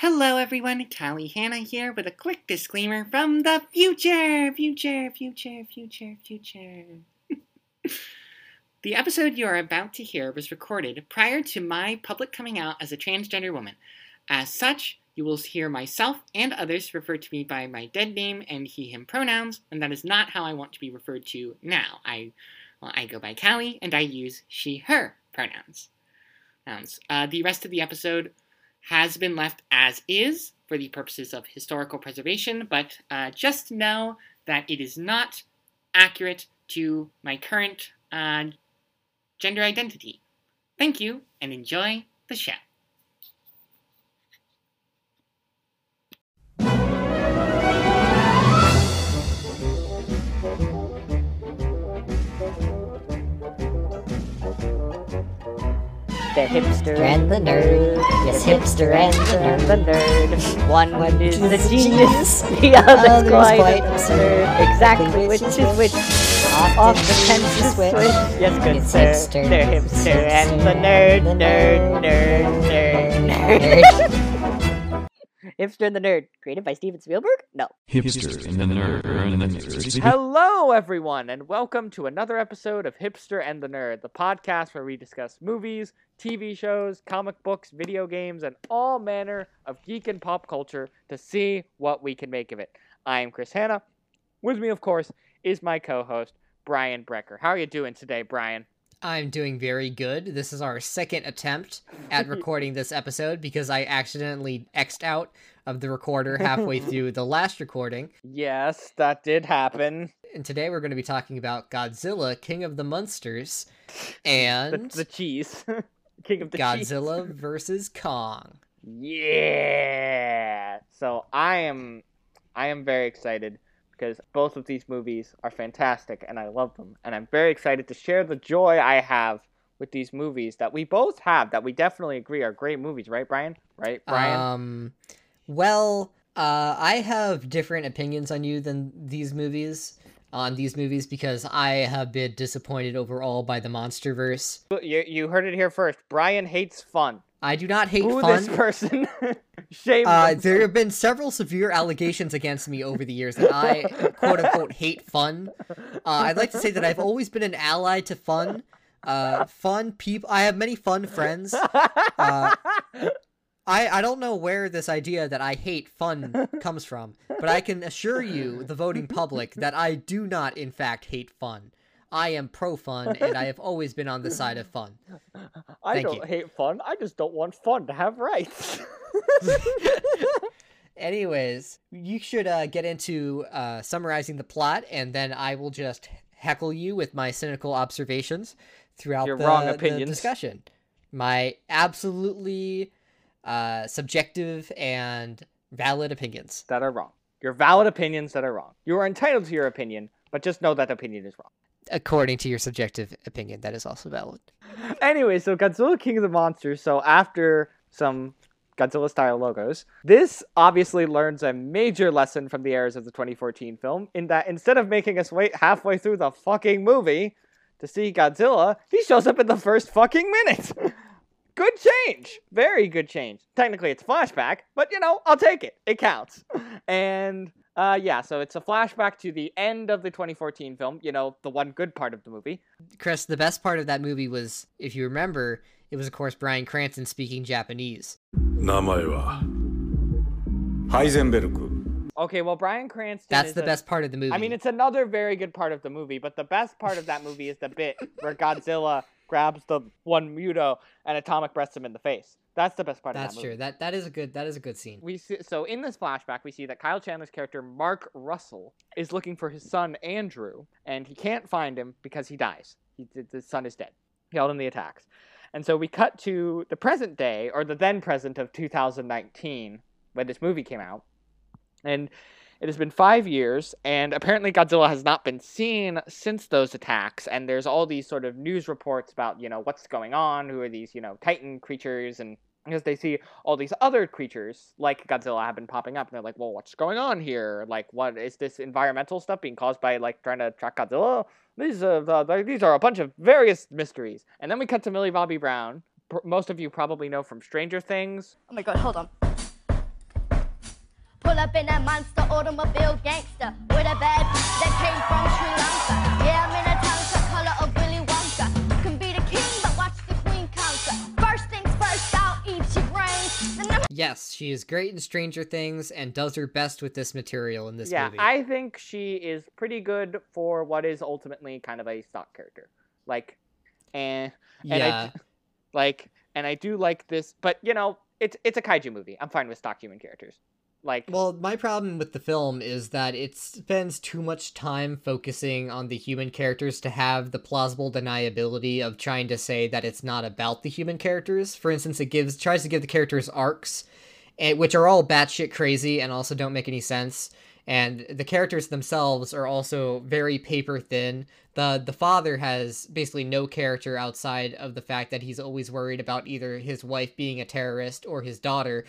Hello, everyone. Callie Hanna here with a quick disclaimer from the future. Future, future, future, future. the episode you are about to hear was recorded prior to my public coming out as a transgender woman. As such, you will hear myself and others refer to me by my dead name and he, him pronouns, and that is not how I want to be referred to now. I, well, I go by Callie and I use she, her pronouns. Nouns. Uh, the rest of the episode has been left as is for the purposes of historical preservation, but uh, just know that it is not accurate to my current uh, gender identity. Thank you and enjoy the show. The hipster and the nerd. Yes, hipster and the, the nerd. One, one is the genius, the other's quite, quite absurd. Exactly which is which. Often tends to switch. Yes, good sir. hipster. They're hipster and the nerd, nerd, nerd, nerd, nerd. Hipster and the nerd. Created by Steven Spielberg? No. Hipster and the nerd and the nerds. Hello, everyone, and welcome to another episode of Hipster and the Nerd, the podcast where we discuss movies, TV shows, comic books, video games, and all manner of geek and pop culture to see what we can make of it. I am Chris Hanna. With me, of course, is my co host, Brian Brecker. How are you doing today, Brian? I'm doing very good. This is our second attempt at recording this episode because I accidentally X'd out of the recorder halfway through the last recording. Yes, that did happen. And today we're going to be talking about Godzilla, King of the Monsters, and the cheese. King of the cheese. Godzilla versus Kong. Yeah. So I am I am very excited because both of these movies are fantastic and I love them and I'm very excited to share the joy I have with these movies that we both have that we definitely agree are great movies, right Brian? Right, Brian? Um, well, uh, I have different opinions on you than these movies. On these movies because I have been disappointed overall by the MonsterVerse. you you heard it here first. Brian hates fun. I do not hate Boo fun. this person. Shame Uh, there have been several severe allegations against me over the years that I quote unquote hate fun. Uh, I'd like to say that I've always been an ally to fun. Uh, fun people. I have many fun friends. Uh, I I don't know where this idea that I hate fun comes from, but I can assure you, the voting public, that I do not, in fact, hate fun. I am pro fun, and I have always been on the side of fun. I thank don't you. hate fun. I just don't want fun to have rights. Anyways, you should uh, get into uh, summarizing the plot, and then I will just heckle you with my cynical observations throughout Your the, wrong the discussion. My absolutely uh, subjective and valid opinions. that are wrong. Your valid opinions that are wrong. You are entitled to your opinion, but just know that opinion is wrong. According to your subjective opinion, that is also valid. Anyway, so Godzilla King of the Monsters. So after some Godzilla style logos, this obviously learns a major lesson from the errors of the 2014 film in that instead of making us wait halfway through the fucking movie to see Godzilla, he shows up in the first fucking minute. good change. Very good change. Technically, it's flashback, but you know, I'll take it. It counts. And uh, yeah, so it's a flashback to the end of the 2014 film, you know, the one good part of the movie. Chris, the best part of that movie was, if you remember, it was, of course, Bryan Cranston speaking Japanese. Heisenberg. Okay, well, Bryan Cranston. That's the a, best part of the movie. I mean, it's another very good part of the movie, but the best part of that movie is the bit where Godzilla grabs the one Muto and atomic breasts him in the face. That's the best part that's of that true. That that is a good that is a good scene. We see, so in this flashback, we see that Kyle Chandler's character Mark Russell is looking for his son Andrew, and he can't find him because he dies. He, his son is dead, He held in the attacks. And so we cut to the present day, or the then present of 2019, when this movie came out, and it has been five years, and apparently Godzilla has not been seen since those attacks. And there's all these sort of news reports about, you know, what's going on, who are these, you know, Titan creatures, and because they see all these other creatures like Godzilla have been popping up, and they're like, well, what's going on here? Like, what is this environmental stuff being caused by like trying to track Godzilla? These are the- these are a bunch of various mysteries. And then we cut to Millie Bobby Brown. Most of you probably know from Stranger Things. Oh my god, hold on. Pull up in that monster automobile gangster with a bad that came from Sri Lanka. Yeah, I'm in a Tonka, color of Willy Wonka. You can be the king, but watch the queen conquer. First things first, I'll eat your brains. Yes, she is great in Stranger Things and does her best with this material in this yeah, movie. I think she is pretty good for what is ultimately kind of a stock character. Like, and and I yeah. d- like, and I do like this, but you know, it's it's a kaiju movie. I'm fine with stock human characters. Like, Well, my problem with the film is that it spends too much time focusing on the human characters to have the plausible deniability of trying to say that it's not about the human characters. For instance, it gives tries to give the characters arcs, and, which are all batshit crazy and also don't make any sense. And the characters themselves are also very paper thin. the The father has basically no character outside of the fact that he's always worried about either his wife being a terrorist or his daughter.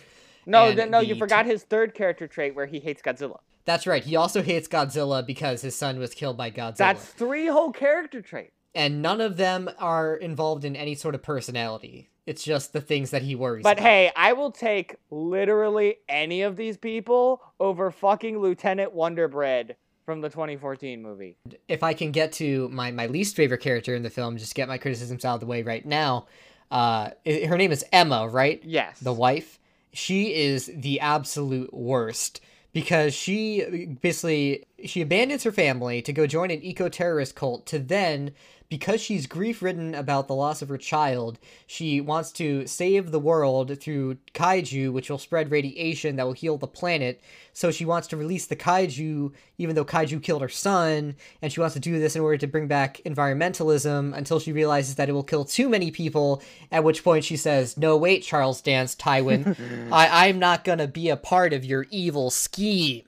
No, th- no, you forgot t- his third character trait where he hates Godzilla. That's right. He also hates Godzilla because his son was killed by Godzilla. That's three whole character traits. And none of them are involved in any sort of personality. It's just the things that he worries about. But about. hey, I will take literally any of these people over fucking Lieutenant Wonderbread from the 2014 movie. if I can get to my, my least favorite character in the film, just get my criticisms out of the way right now. Uh, her name is Emma, right? Yes. The wife. She is the absolute worst because she basically she abandons her family to go join an eco-terrorist cult to then because she's grief-ridden about the loss of her child she wants to save the world through kaiju which will spread radiation that will heal the planet. So she wants to release the kaiju even though kaiju killed her son and she wants to do this in order to bring back environmentalism until she realizes that it will kill too many people at which point she says no wait charles dance tywin. I, i'm not gonna be a part of your evil scheme.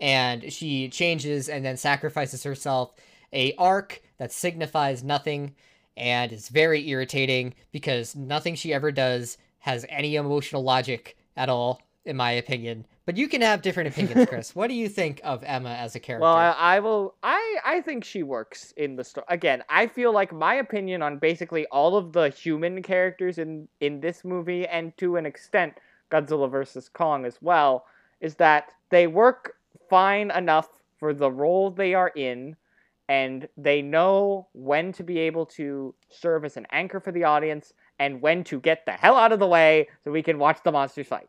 And she changes and then sacrifices herself a arc that signifies nothing and is very irritating because nothing she ever does has any emotional logic at all in my opinion but you can have different opinions chris what do you think of emma as a character Well, I, I will. I I think she works in the story. Again, I feel like my opinion on basically all of the human characters in in this movie, and to an extent, Godzilla versus Kong as well, is that they work fine enough for the role they are in, and they know when to be able to serve as an anchor for the audience, and when to get the hell out of the way so we can watch the monsters fight.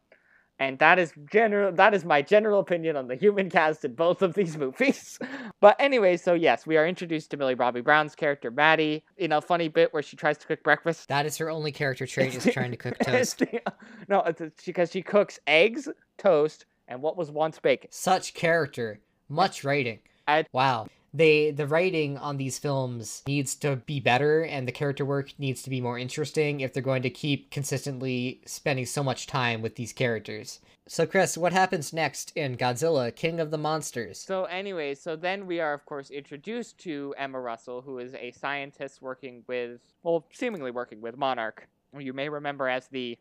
And that is general. That is my general opinion on the human cast in both of these movies. But anyway, so yes, we are introduced to Millie Bobby Brown's character Maddie in a funny bit where she tries to cook breakfast. that is her only character trait is trying to cook toast the- no, it's because she cooks eggs, toast, and what was once bacon. such character much writing I- wow they the writing on these films needs to be better and the character work needs to be more interesting if they're going to keep consistently spending so much time with these characters. So chris what happens next in godzilla king of the monsters? So anyway, so then we are of course introduced to Emma Russell, who is a scientist working with, well, seemingly working with Monarch, you may remember as the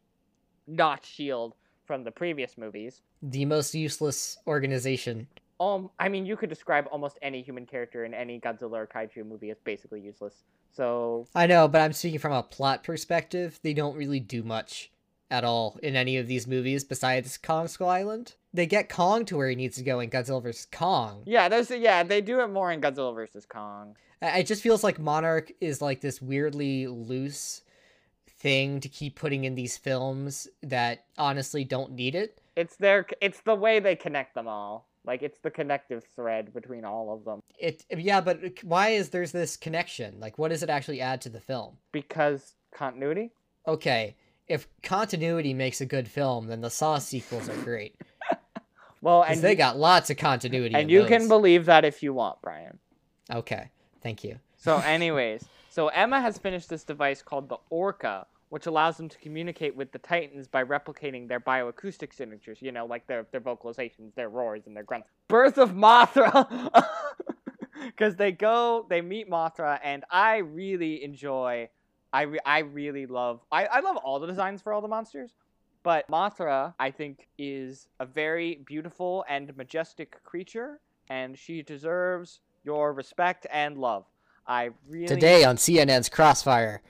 not Shield from the previous movies. the most useless organization Um, I mean, you could describe almost any human character in any Godzilla or kaiju movie as basically useless. So i know but i'm speaking from a plot perspective they don't really do much at all in any of these movies besides kong skull island they get kong to where he needs to go in godzilla vs kong yeah, there's yeah, they do it more in Godzilla vs. Kong. It just feels like Monarch is like this weirdly loose thing to keep putting in these films that honestly don't need it. It's their it's the way they connect them all. Like it's the connective thread between all of them It yeah, but why is there's this connection? Like what does it actually add to the film? because continuity. Okay, if continuity makes a good film, then the Saw sequels are great. Well, and they you- got lots of continuity and you can believe that if you want, Brian. Okay. Thank you. So, anyways, so Emma has finished this device called the Orca, which allows them to communicate with the Titans by replicating their bioacoustic signatures. You know, like their their vocalizations, their roars, and their grunts. Birth of Mothra, because they go, they meet Mothra, and I really enjoy. I re- I really love. I I love all the designs for all the monsters. But Mothra, I think, is a very beautiful and majestic creature, and she deserves your respect and love. I really Today on CNN's Crossfire.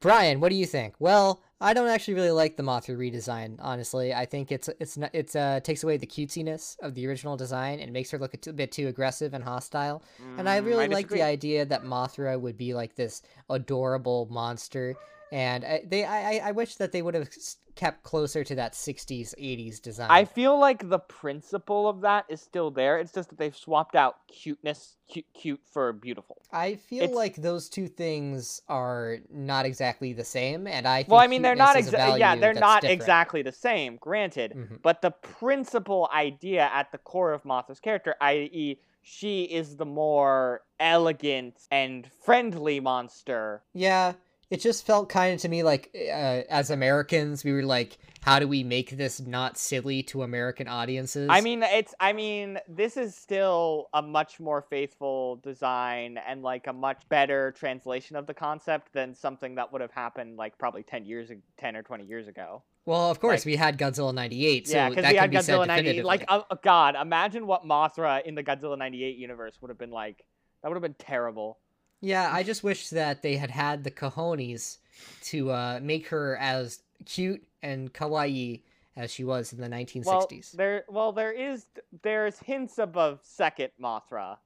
Brian, what do you think? Well, I don't actually really like the Mothra redesign. Honestly, I think it's it's not, it's uh takes away the cutesiness of the original design and makes her look a t- bit too aggressive and hostile. and I Mm, really like disagree. the idea that Mothra would be like this adorable monster. And I, they, I, I- I wish that they would have kept closer to that '60s, '80s design. I feel like the principle of that is still there. It's just that they've swapped out cuteness, cute, cute for beautiful. I feel It's- like those two things are not exactly the same, and I think Well, I mean, they're not cuteness is a exactly. Yeah, they're not different. exactly the same. Granted, Mhm. but the principal idea at the core of Mothra's character, i.e., she is the more elegant and friendly monster. Yeah, it just felt kind of to me like uh, as Americans, we were like, how do we make this not silly to American audiences? I mean, it's. I mean, this is still a much more faithful design and like a much better translation of the concept than something that would have happened like probably ten years, ten or twenty years ago. well, of course, like- we had Godzilla '98, so yeah, that can we had be said Godzilla ninety. definitively. Like, uh, God, imagine what Mothra in the Godzilla ninety eight universe would have been like. That would have been terrible. Yeah, I just wish that they had had the cojones to uh, make her as cute and kawaii as she was in the 1960s. Well, there, well, there is, there's hints of a second Mothra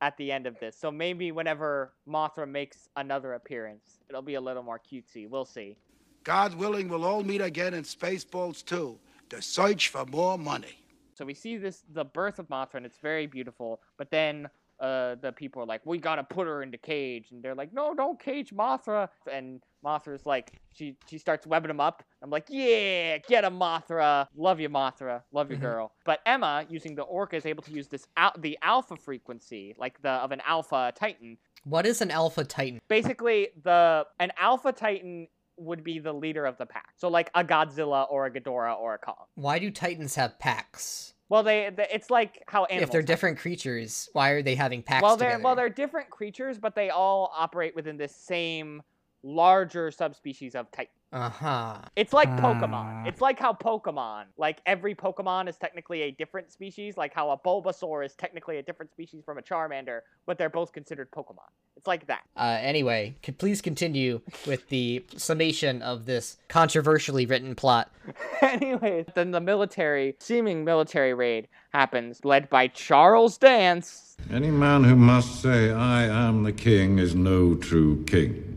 at the end of this. So maybe whenever Mothra makes another appearance, it'll be a little more cutesy. We'll see. God willing, we'll all meet again in Spaceballs 2 to search for more money. So we see this, the birth of Mothra, and it's very beautiful. But then uh, the people are like, "We gotta put her in the cage," and they're like, "No, don't cage Mothra." And Mothra's like, she she starts webbing him up. I'm like, "Yeah, get him, Mothra. Love you, Mothra. Love you, Mhm. girl." But Emma, using the orca, is able to use this al- the alpha frequency, like the of an alpha titan. what is an alpha titan? Basically, the an alpha titan would be the leader of the pack. So like a Godzilla or a Ghidorah or a Kong. Why do titans have packs? Well, they, they it's like how animals if they're different creatures, why are they having packs well, they're together? well, they're different creatures, but they all operate within this same larger subspecies of Titan. Uh huh. It's like. Pokemon. It's like how Pokemon, like every Pokemon is technically a different species, like how a Bulbasaur is technically a different species from a Charmander, but they're both considered Pokemon. It's like that. Uh, anyway, c- please continue with the summation of this controversially written plot. anyway, then the military, seeming military raid happens, led by Charles Dance. Any man who must say, I am the king, is no true king.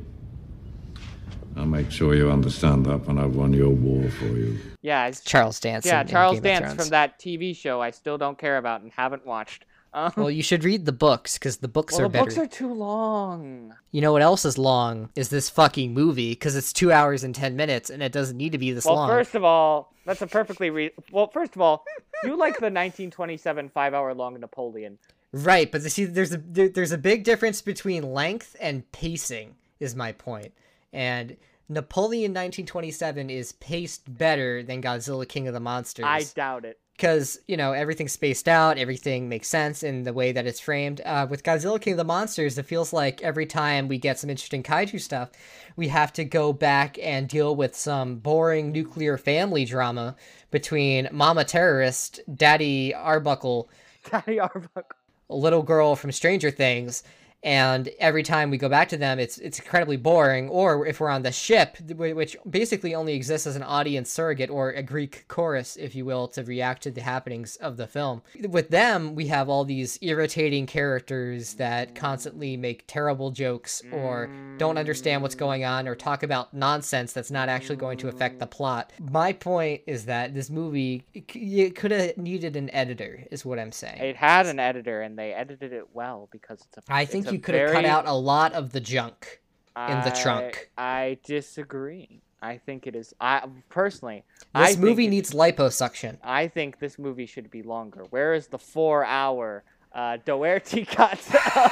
I'll make sure you understand that when I've won your war for you. Yeah, it's, Charles Dance. yeah, in- in Charles Game of Dance from that TV show I still don't care about and haven't watched. Uh, Well, you should read the books because the books well, are the better. books are too long. You know what else is long? Is this fucking movie because it's two hours and ten minutes and it doesn't need to be this long. Well, first of all, that's a perfectly re- well. First of all, you like the 1927 five-hour-long Napoleon. Right, but see, there's a there, there's a big difference between length and pacing. Is my point. And Napoleon 1927 is paced better than Godzilla King of the Monsters. I doubt it. because you know everything's spaced out, everything makes sense in the way that it's framed. Uh, with Godzilla King of the Monsters, it feels like every time we get some interesting kaiju stuff, we have to go back and deal with some boring nuclear family drama between Mama Terrorist, Daddy Arbuckle, Daddy Arbuckle. a little girl from Stranger Things. And every time we go back to them, it's it's incredibly boring. Or if we're on the ship, which basically only exists as an audience surrogate or a Greek chorus, if you will, to react to the happenings of the film. With them, we have all these irritating characters that constantly make terrible jokes or don't understand what's going on or talk about nonsense that's not actually going to affect the plot. My point is that this movie it could have needed an editor, is what I'm saying. It had an editor, and they edited it well because it's a. I think a you could have cut out a lot of the junk. in the trunk. I disagree. I think it is. I personally, This I movie needs liposuction. I think this movie should be longer. Where is the four-hour uh, Dougherty cut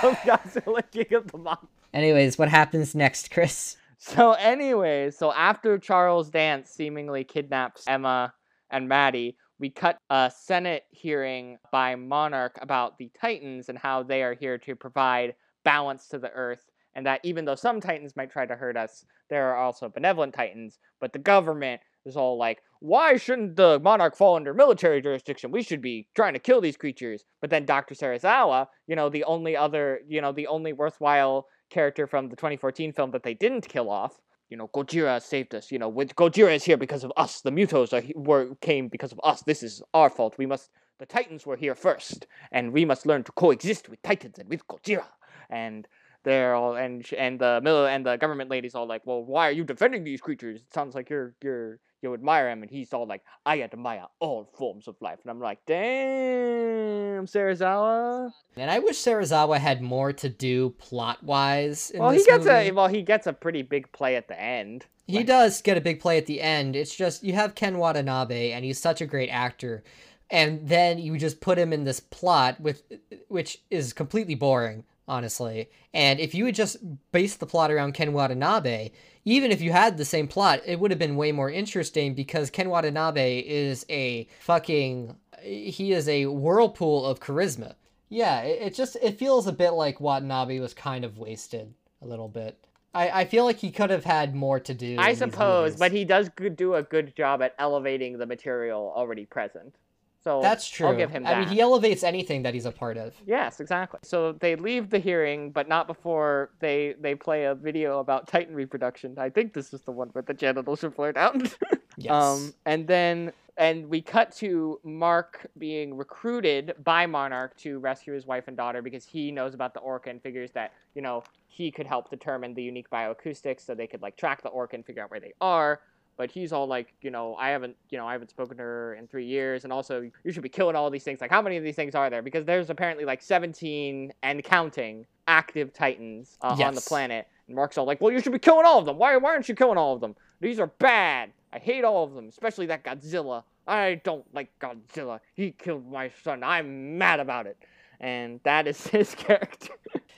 of Godzilla King of the Monsters? Anyways, what happens next, Chris? So, anyways, so after Charles Dance seemingly kidnaps Emma and Maddie, we cut a Senate hearing by Monarch about the Titans and how they are here to provide balance to the Earth, and that even though some Titans might try to hurt us, there are also benevolent Titans. But the government is all like, why shouldn't the Monarch fall under military jurisdiction? We should be trying to kill these creatures. But then Dr. Serizawa, you know, the only other, you know, the only worthwhile character from the 2014 film that they didn't kill off, you know, Gojira saved us. You know, with Gojira is here because of us. The Mutos are were came because of us. This is our fault. We must. The Titans were here first, and we must learn to coexist with Titans and with Gojira. And they're all and and the middle and the government lady's all like, well, why are you defending these creatures? It sounds like you're you're you admire him, and he's all like, I admire all forms of life, and I'm like, damn, Serizawa. And I wish Serizawa had more to do plot wise. Well, he gets movie. a well, he gets a pretty big play at the end. He Like- does get a big play at the end. It's just you have Ken Watanabe, and he's such a great actor, and then you just put him in this plot with, which is completely boring, honestly. And if you had just based the plot around Ken Watanabe, even if you had the same plot, it would have been way more interesting because Ken Watanabe is a fucking he is a whirlpool of charisma. Yeah, it, it just it feels a bit like Watanabe was kind of wasted a little bit. I, I feel like he could have had more to do. I suppose, but he does do a good job at elevating the material already present. So that's true. I'll give him that. I mean, he elevates anything that he's a part of. Yes, exactly. So they leave the hearing, but not before they they play a video about Titan reproduction. I think this is the one where the genitals are blurred out. Yes. Um, and then and we cut to Mark being recruited by Monarch to rescue his wife and daughter because he knows about the orca and figures that you know he could help determine the unique bioacoustics so they could like track the orca and figure out where they are. But he's all like, you know, I haven't, you know, I haven't spoken to her in three years, and also you should be killing all these things. Like, how many of these things are there? Because there's apparently like 17 and counting active Titans uh, on the planet. And Mark's all like, well, you should be killing all of them. Why, why aren't you killing all of them? These are bad. I hate all of them, especially that Godzilla. I don't like Godzilla. He killed my son. I'm mad about it. And that is his character.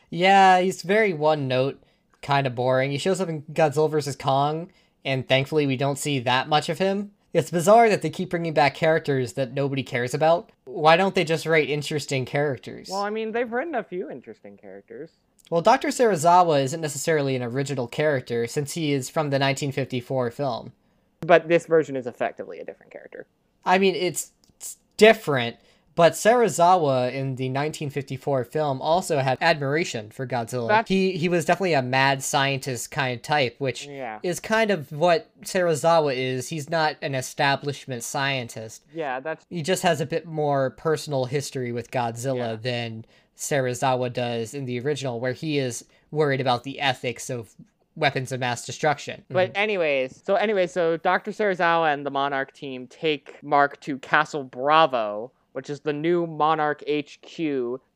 Yeah, he's very one note, kind of boring. He shows up in Godzilla vs. Kong, and thankfully we don't see that much of him. It's bizarre that they keep bringing back characters that nobody cares about. Why don't they just write interesting characters? well, I mean, they've written a few interesting characters. Well, Dr. Serizawa isn't necessarily an original character since he is from the 1954 film. But this version is effectively a different character. I mean, it's, it's different, but Serizawa in the 1954 film also had admiration for Godzilla. That's- He he was definitely a mad scientist kind of type, which Yeah. is kind of what Serizawa is. He's not an establishment scientist. Yeah, that's He just has a bit more personal history with Godzilla Yeah. than Serizawa does in the original, where he is worried about the ethics of weapons of mass destruction. But mm-hmm. anyways, so anyways, so Dr. Serizawa and the Monarch team take Mark to Castle Bravo, which is the new Monarch HQ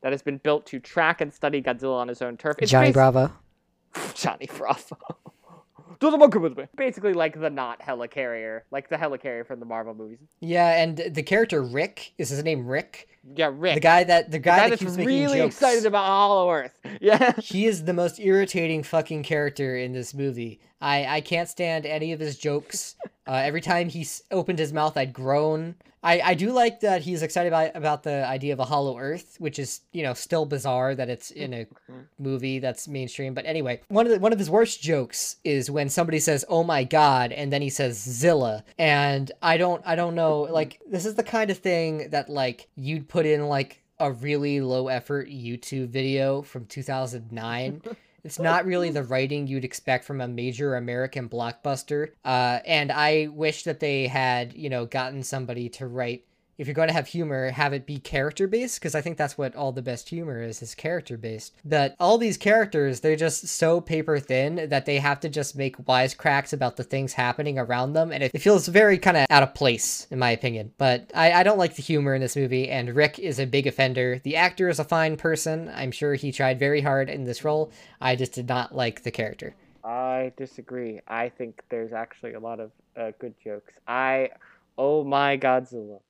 that has been built to track and study Godzilla on his own turf. It's Johnny Bravo. Johnny Bravo. Do the monkey with me. Basically, like the not helicarrier, like the helicarrier from the Marvel movies. Yeah, and the character Rick is his name Rick. Yeah, Rick. The guy that the The guy, guy that that's keeps making really jokes. excited about Hollow Earth. Yeah. He is the most irritating fucking character in this movie. I I can't stand any of his jokes. Uh, every time he opened his mouth, I'd groan. I, I do like that he's excited about about the idea of a hollow Earth, which is you know still bizarre that it's in a mm-hmm. movie that's mainstream. But anyway, one of the, one of his worst jokes is when somebody says "Oh my God" and then he says "Zilla," and I don't I don't know mm-hmm. like this is the kind of thing that like you'd put in like a really low effort YouTube video from 2009. It's not really the writing you'd expect from a major American blockbuster. Uh, and I wish that they had, you know, gotten somebody to write. If you're going to have humor, have it be character based, because I think that's what all the best humor is, is character based. But all these characters, they're just so paper thin that they have to just make wisecracks about the things happening around them. And it, it feels very kind of out of place, in my opinion. But I, I don't like the humor in this movie, and Rick is a big offender. The actor is a fine person. I'm sure he tried very hard in this role. I just did not like the character. I disagree. I think there's actually a lot of uh, good jokes. I, oh my Godzilla.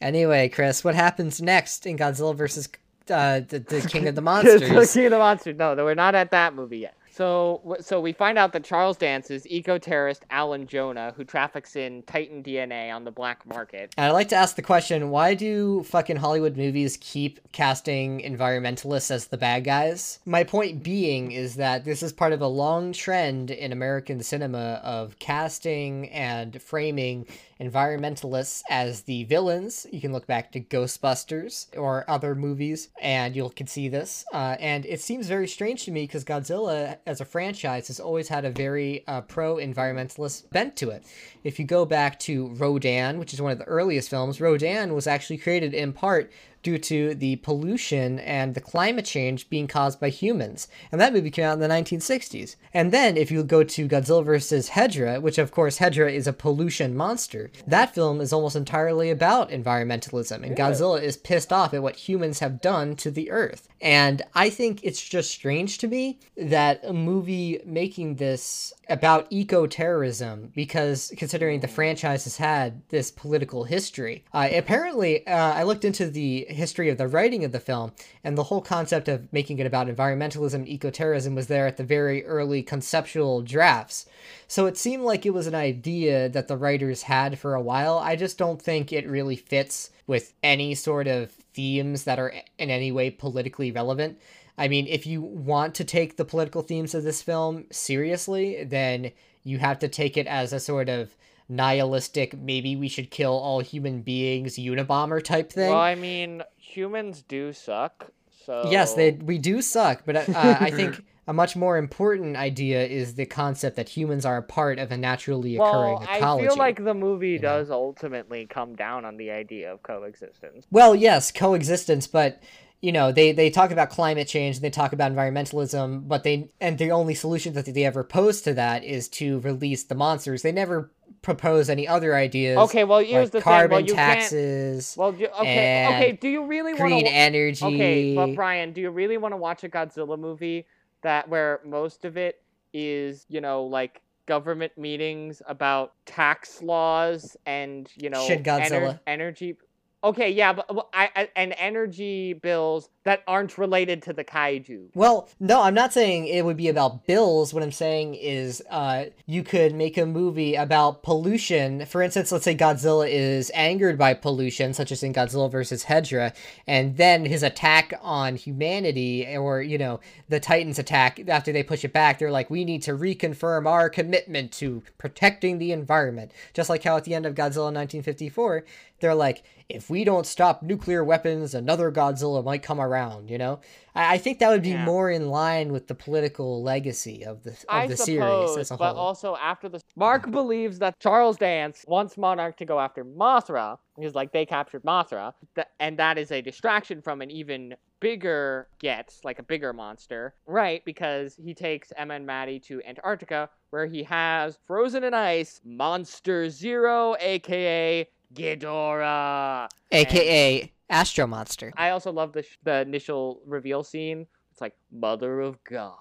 Anyway, Chris, what happens next in Godzilla versus uh, the, the King of the Monsters? King of the Monsters. No, no, we're not at that movie yet. So, so we find out that Charles Dance is eco-terrorist Alan Jonah, who traffics in Titan DNA on the black market. And I'd like to ask the question why do fucking Hollywood movies keep casting environmentalists as the bad guys? My point being is that this is part of a long trend in American cinema of casting and framing environmentalists as the villains. You can look back to Ghostbusters or other movies, and you can see this. Uh, and it seems very strange to me because Godzilla, as a franchise, has always had a very uh, pro environmentalist bent to it. If you go back to Rodan, which is one of the earliest films, Rodan was actually created in part due to the pollution and the climate change being caused by humans. And that movie came out in the 1960s. And then if you go to Godzilla vs. Hedorah, which of course Hedorah is a pollution monster, that film is almost entirely about environmentalism. And Godzilla is pissed off at what humans have done to the earth. And I think it's just strange to me that a movie making this about eco-terrorism because considering the franchise has had this political history. Uh, apparently uh, i looked into the history of the writing of the film and the whole concept of making it about environmentalism and eco-terrorism was there at the very early conceptual drafts. So it seemed like it was an idea that the writers had for a while. I just don't think it really fits with any sort of themes that are in any way politically relevant I mean, if you want to take the political themes of this film seriously, then you have to take it as a sort of nihilistic, maybe we should kill all human beings Unabomber type thing. Well, I mean, humans do suck. So yes, they we do suck, but uh, I think a much more important idea is the concept that humans are a part of a naturally occurring well, ecology. I feel like the movie you know? does ultimately come down on the idea of coexistence. Well, yes, coexistence, but you know they they talk about climate change and they talk about environmentalism but they and the only solution that they ever pose to that is to release the monsters they never propose any other ideas Okay, well, here's like the carbon thing. Well, taxes Well, you, okay, okay. Do you really want green to? energy Okay, but Brian, do you really want to watch a Godzilla movie that where most of it is, you know, like government meetings about tax laws and you know Godzilla. energy? Okay, yeah, but I, I and energy bills that aren't related to the kaiju. Well, no, I'm not saying it would be about bills. What I'm saying is, uh, you could make a movie about pollution. For instance, let's say Godzilla is angered by pollution, such as in Godzilla versus Hedorah, and then his attack on humanity, or you know, the Titans attack after they push it back, they're like, we need to reconfirm our commitment to protecting the environment. Just like how at the end of Godzilla 1954, they're like, if we don't stop nuclear weapons, another Godzilla might come around. You know, I, I think that would be Yeah. more in line with the political legacy of the of I the suppose, series as a but also after the Mark believes that Charles Dance wants Monarch to go after Mothra. He's like they captured Mothra, and that is a distraction from an even bigger get, like a bigger monster, right? Because he takes Emma and Maddie to Antarctica, where he has frozen in ice Monster Zero, aka Ghidorah. AKA Astro Monster. I also love the sh- the initial reveal scene. It's like Mother of God.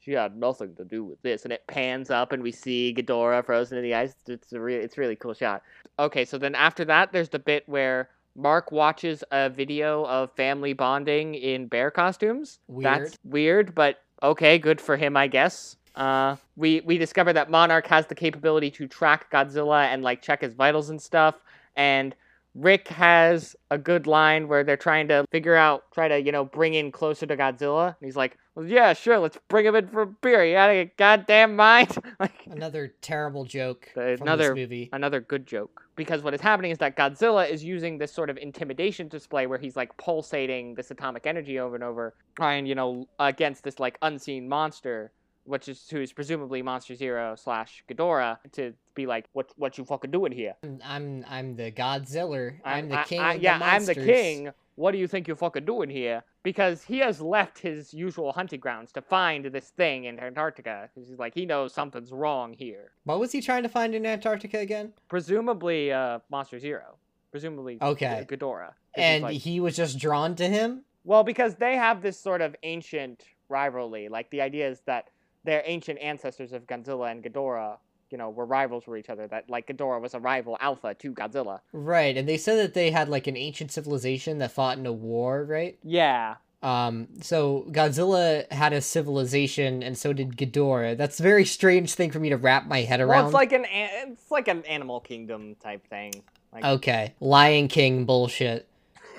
She had nothing to do with this, and it pans up, and we see Ghidorah frozen in the ice. It's a really, it's a really cool shot. Okay, so then after that, there's the bit where Mark watches a video of family bonding in bear costumes. That's weird, but okay, good for him, I guess. Uh, we we discover that Monarch has the capability to track Godzilla and like check his vitals and stuff, and Rick has a good line where they're trying to figure out, try to, you know, bring in closer to Godzilla. And he's like, well, yeah, sure, let's bring him in for a beer. You out of your goddamn mind? like, Another terrible joke Uh, from another- this movie. another good joke. Because what is happening is that Godzilla is using this sort of intimidation display where he's like pulsating this atomic energy over and over, trying, you know, against this like unseen monster, which is who's presumably Monster Zero slash Ghidorah, to be like, what what you fucking doing here? I'm I'm the Godzilla. I'm, the king. I- of yeah, the I'm the king. What do you think you're fucking doing here? Because he has left his usual hunting grounds to find this thing in Antarctica. 'Cause He's like, he knows something's wrong here. What was he trying to find in Antarctica again? Presumably, uh, Monster Zero. Presumably, Okay. Ghidorah. And like- he was just drawn to him. well, because they have this sort of ancient rivalry. Like the idea is that their ancient ancestors of Godzilla and Ghidorah, you know, were rivals for each other. That like Ghidorah was a rival alpha to Godzilla. Right, and they said that they had like an ancient civilization that fought in a war, right? Yeah, Um, so Godzilla had a civilization, and so did Ghidorah. That's a very strange thing for me to wrap my head Well, around. it's like an a- it's like an Animal Kingdom type thing. Like, okay, Lion King bullshit.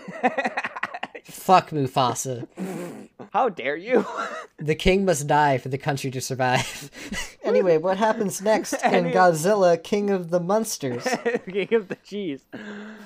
Fuck Mufasa. How dare you? The king must die for the country to survive. Anyway, what happens next in Godzilla King of the Monsters? King of the cheese.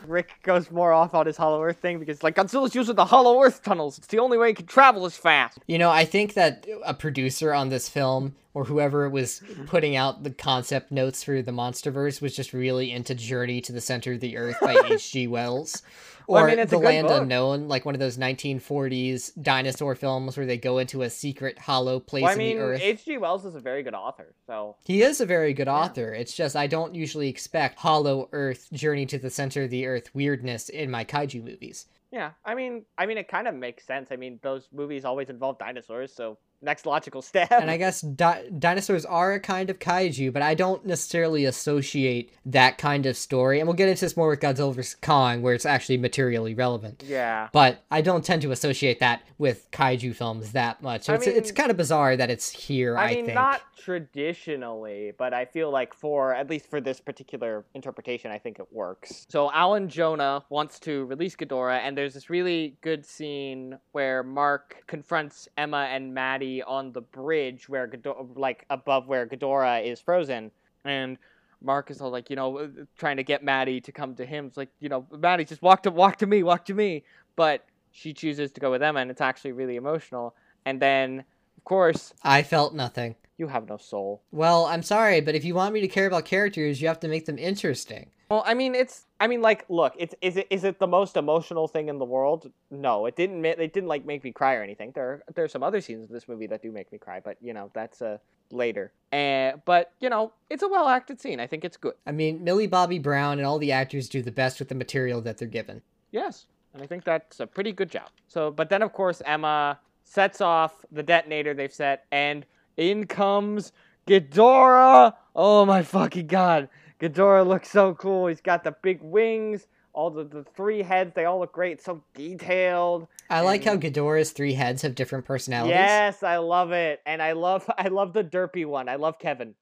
Rick goes more off on his Hollow Earth thing because like Godzilla's using the Hollow Earth tunnels. It's the only way he can travel as fast. You know, I think that a producer on this film or whoever was putting out the concept notes for the Monsterverse was just really into Journey to the Center of the Earth by H.G. Wells. Well, I Or mean, it's a The Land book. Unknown, like one of those 1940s dinosaur films where they go into a secret hollow place Well, I in mean, the earth. H.G. Wells is a very good author, so He is a very good author. It's just I don't usually expect Hollow Earth, Journey to the Center of the Earth weirdness in my kaiju movies. yeah. I mean, I mean, it kind of makes sense. I mean, those movies always involve dinosaurs, so next logical step. And I guess di- dinosaurs are a kind of kaiju, but I don't necessarily associate that kind of story. And we'll get into this more with Godzilla vs. Kong, where it's actually materially relevant. yeah. But I don't tend to associate that with kaiju films that much. So I it's, it's kind of bizarre that it's here, I, I mean, think. not traditionally, but I feel like for at least for this particular interpretation, I think it works. So Alan Jonah wants to release Ghidorah, and there's this really good scene where Mark confronts Emma and Maddie on the bridge where Ghidorah, like above where Ghidorah is frozen, and. Mark is all like, you know, uh, trying to get Maddie to come to him. It's like, you know, Maddie, just walk to walk to me, walk to me. But she chooses to go with Emma, and it's actually really emotional. And then, of course, I felt nothing. you have no soul. Well, I'm sorry, but if you want me to care about characters, you have to make them interesting. Well, I mean, it's. I mean, like, look, it's. Is it? Is it the most emotional thing in the world? No, it didn't. ma- It didn't like make me cry or anything. There, there are some other scenes in this movie that do make me cry, but you know, that's uh later. And but you know, it's a well acted scene. I think it's good. I mean, Millie Bobby Brown and all the actors do the best with the material that they're given. Yes, and I think that's a pretty good job. So, but then of course Emma sets off the detonator they've set, and in comes Ghidorah. Oh my fucking god, Ghidorah looks so cool. He's got the big wings, all the, the three heads. They all look great, so detailed. I like how Ghidorah's three heads have different personalities. Yes, I love it, and I love I love the derpy one. I love Kevin,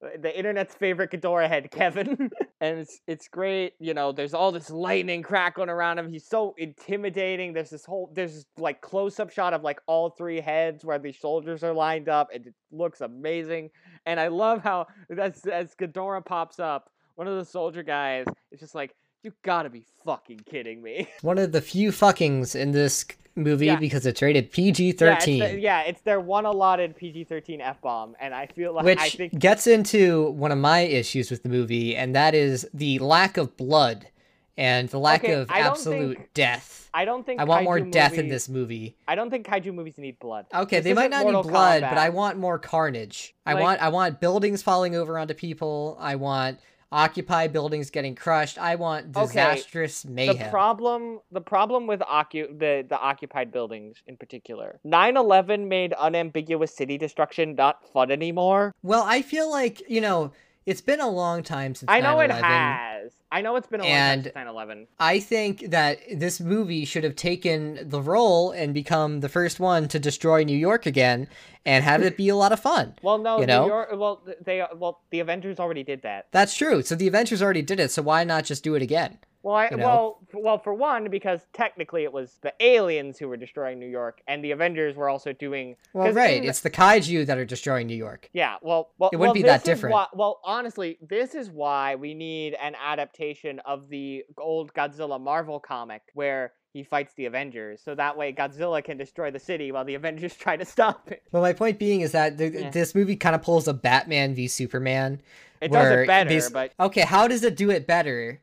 the internet's favorite Ghidorah head, Kevin, and it's it's great. You know, there's all this lightning crackling around him. He's so intimidating. There's this whole there's this like close up shot of like all three heads where the soldiers are lined up, and it looks amazing. And I love how as as Ghidorah pops up, one of the soldier guys is just like, "You gotta be fucking kidding me." One of the few fuckings in this movie Yeah. because it's rated PG 13. the- yeah, it's their one allotted PG thirteen f bomb, and I feel like which I think gets into one of my issues with the movie, and that is the lack of blood and the lack Okay, of absolute think- death. I don't think I want more death in this movie. I don't think kaiju movies need blood. Okay, This they might isn't Mortal need blood, but I want more carnage. I want I want buildings falling over onto people. I want occupied buildings getting crushed. I want Okay, disastrous the mayhem. problem the problem with occu- the the occupied buildings in particular 9-11 made unambiguous city destruction not fun anymore well, I feel like, you know, it's been a long time since i know it 9/11. has i know it's been a long And- time since 9-11 I think that this movie should have taken the role and become the first one to destroy New York again and have it be a lot of fun. well no You New know? York, well they well the avengers already did that That's true. So the Avengers already did it, so why not just do it again? Well, I, you know? well, well, for one, because technically it was the aliens who were destroying New York, and the Avengers were also doing. Well, right. in- It's the kaiju that are destroying New York. Yeah, well, well, It wouldn't well, be that different. why- well, honestly, this is why we need an adaptation of the old Godzilla Marvel comic where he fights the Avengers, so that way Godzilla can destroy the city while the Avengers try to stop it. Well, my point being is that the, Yeah. this movie kind of pulls a Batman v Superman. It does it better, but okay, how does it do it better?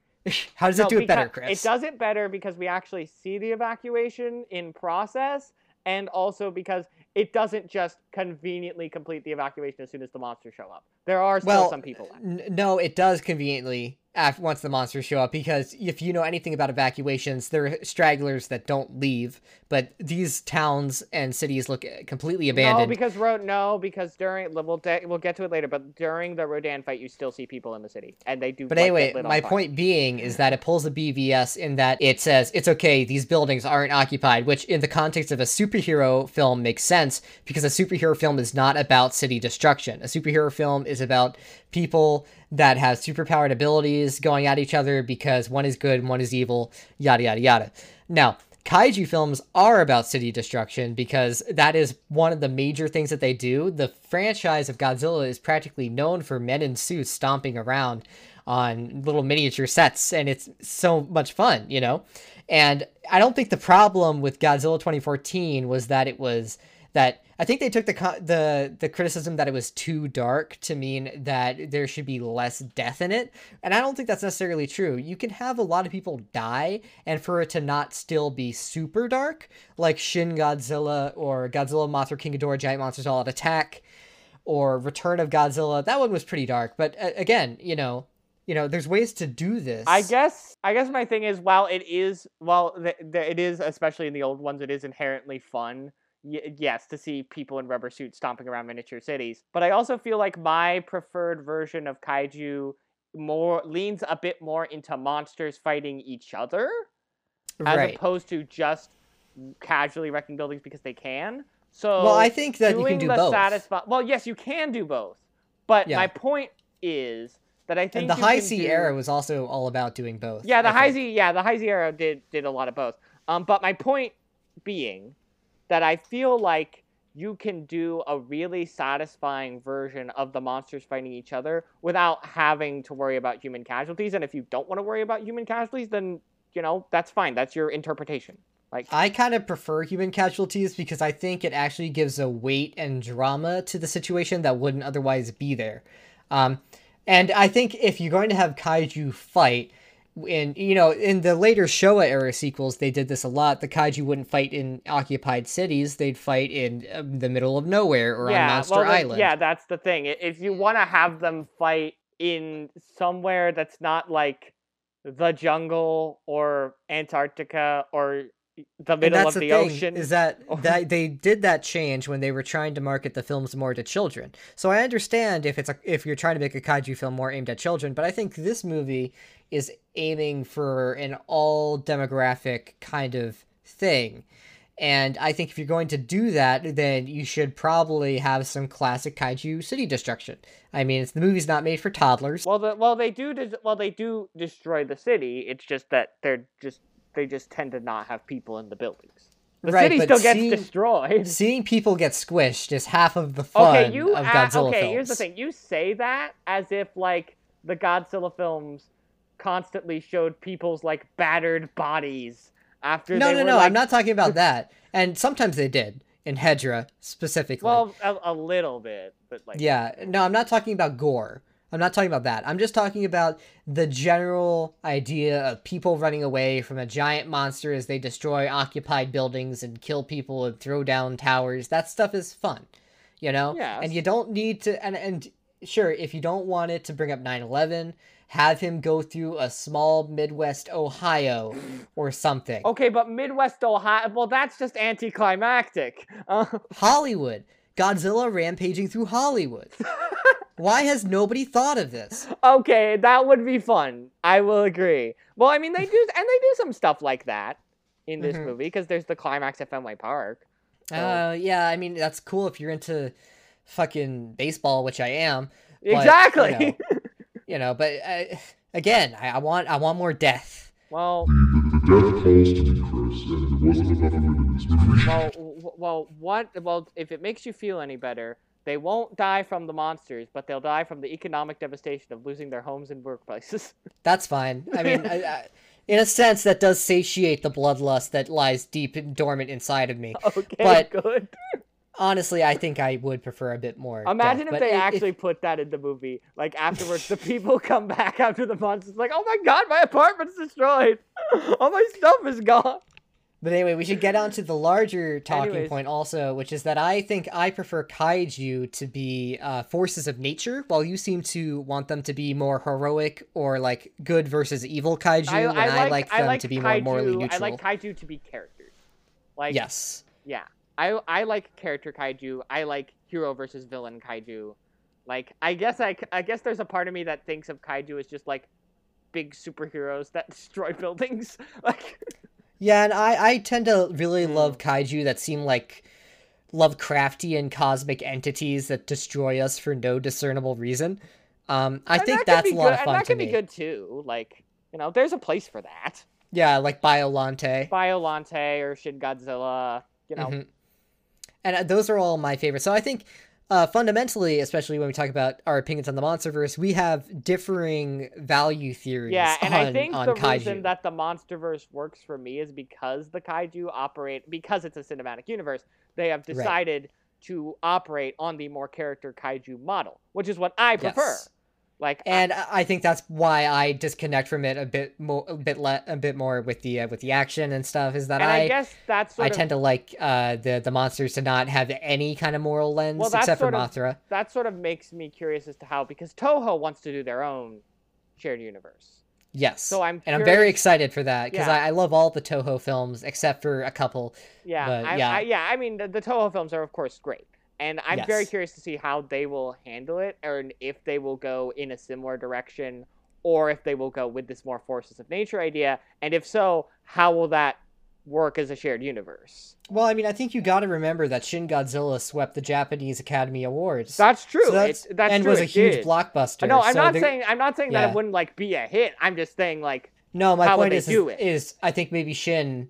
How does No, it do it better, Chris? It does it better because we actually see the evacuation in process, and also because it doesn't just conveniently complete the evacuation as soon as the monsters show up. There are still Well, some people left. N- no, it does conveniently after once the monsters show up because if you know anything about evacuations, there are stragglers that don't leave, but these towns and cities look completely No, abandoned. because Ro- no, because during we'll de- we'll get to it later, but during the Rodan fight, you still see people in the city, and they do. But anyway, get lit on my point being is that it pulls a BVS in that it says it's okay, these buildings aren't occupied, which in the context of a superhero film makes sense because a superhero film is not about city destruction. A superhero film is about people that have superpowered abilities going at each other because one is good and one is evil, yada yada yada. Now, kaiju films are about city destruction because that is one of the major things that they do. The franchise of Godzilla is practically known for men in suits stomping around on little miniature sets, and it's so much fun, you know? And I don't think the problem with Godzilla 2014 was that it was that I think they took the the the criticism that it was too dark to mean that there should be less death in it, and I don't think that's necessarily true. You can have a lot of people die, and for it to not still be super dark, like Shin Godzilla or Godzilla Mothra King Ghidorah Giant Monsters All Out Attack, or Return of Godzilla. That one was pretty dark, but uh, again, you know, you know, there's ways to do this. I guess I guess my thing is while it is well the, the, it is especially in the old ones it is inherently fun. Y- yes, to see people in rubber suits stomping around miniature cities, but I also feel like my preferred version of kaiju more leans a bit more into monsters fighting each other as opposed to just casually wrecking buildings because they can. So Well, I think that you doing can do the both. satisfi- well, yes, you can do both, but Yeah. my point is that I think and the Heisei do- era was also all about doing both. yeah, the I high think. Z, yeah, the Heisei era did did a lot of both. Um, but my point being that I feel like you can do a really satisfying version of the monsters fighting each other without having to worry about human casualties. And if you don't want to worry about human casualties, then you know that's fine. That's your interpretation. Like, I kind of prefer human casualties because I think it actually gives a weight and drama to the situation that wouldn't otherwise be there. Um, and I think if you're going to have kaiju fight, in you know in the later Showa era sequels, they did this a lot. The kaiju wouldn't fight in occupied cities; they'd fight in um, the middle of nowhere or on yeah, Monster well, then- Island. yeah, that's the thing. If you want to have them fight in somewhere that's not like the jungle or Antarctica or the middle of the, the, thing ocean. is that that they did that change when they were trying to market the films more to children. So I understand if it's a, if you're trying to make a kaiju film more aimed at children, but I think this movie is aiming for an all demographic kind of thing. And I think if you're going to do that, then you should probably have some classic kaiju city destruction. I mean, it's the movie's not made for toddlers. Well, the, well, they do. Des- well, they do destroy the city. It's just that they're just they just tend to not have people in the buildings. The Right, city still gets seeing- destroyed. Seeing people get squished is half of the fun Okay, you. of Godzilla okay, films. here's the thing. You say that as if like the Godzilla films constantly showed people's like battered bodies after. No, no, no. like, I'm not talking about that. And sometimes they did in Hedorah specifically. Well, a, a little bit, but like. yeah. No, I'm not talking about gore. I'm not talking about that. I'm just talking about the general idea of people running away from a giant monster as they destroy occupied buildings and kill people and throw down towers. That stuff is fun, you know. Yes. And you don't need to. And and sure, if you don't want it to bring up 9/11, have him go through a small Midwest Ohio or something. Okay, but Midwest Ohio. Well, that's just anticlimactic. Uh, Hollywood. Godzilla rampaging through Hollywood. Why has nobody thought of this? okay, that would be fun. I will agree. Well, I mean, they do, and they do some stuff like that in this Mhm. movie because there's the climax at Fenway Park. So- Uh, yeah, I mean that's cool if you're into fucking baseball, which I am. but, exactly. You know, you know, but uh, again, I, I want I want more death. well, The, the death calls to me, Chris, and there wasn't enough of it in this movie. well, well, what? Well, if it makes you feel any better, they won't die from the monsters, but they'll die from the economic devastation of losing their homes and workplaces. That's fine. I mean, I, I, in a sense, that does satiate the bloodlust that lies deep and dormant inside of me. okay, But- good. Honestly, I think I would prefer a bit more. Imagine death, if they i- actually put that in the movie. Like afterwards, the people come back after the monsters, like, "Oh my god, my apartment's destroyed. All my stuff is gone." But anyway, we should get on to the larger talking Anyways. point also, which is that I think I prefer kaiju to be uh, forces of nature, while you seem to want them to be more heroic or like good versus evil kaiju, I, and I I, like, like I them like to be kaiju, more morally neutral. I like kaiju to be characters. Like, yes. yeah, I I like character kaiju. I like hero versus villain kaiju. Like, I guess I, I guess there's a part of me that thinks of kaiju as just like big superheroes that destroy buildings. Like, Yeah, and I, I tend to really Hmm. love kaiju that seem like Lovecraftian cosmic entities that destroy us for no discernible reason. Um, I and think that that's a lot good, of fun and that could me. be good too. Like, you know, there's a place for that. Yeah, like Biolante. Biolante or Shin Godzilla. You know, Mhm. And uh, those are all my favorites. So I think uh, fundamentally, especially when we talk about our opinions on the MonsterVerse, we have differing value theories. Yeah, and on, I think the kaiju. reason that the MonsterVerse works for me is because the kaiju operate because it's a cinematic universe. They have decided to operate on the more character kaiju model, which is what I prefer. Yes. Like, and I I think that's why I disconnect from it a bit more, a bit le- a bit more with the uh, with the action and stuff. Is that I, I guess that's I of, tend to like uh, the the monsters to not have any kind of moral lens Well, except for sort of- Mothra. that sort of makes me curious as to how because Toho wants to do their own shared universe. Yes. So I'm and I'm very excited for that because Yeah. I, I love all the Toho films except for a couple. Yeah, But, I, yeah. I, yeah. I mean, the, the Toho films are of course great, and I'm very curious to see how they will handle it, or if they will go in a similar direction, or if they will go with this more forces of nature idea, and if so, how will that work as a shared universe? Well, I mean, I think you got to remember that Shin Godzilla swept the Japanese Academy Awards. That's true. So that's, it, that's and true, was a huge did. blockbuster. No, I'm so not the- saying I'm not saying that it wouldn't like be a hit. I'm just saying like No, my point they is, do is, it? is I think maybe Shin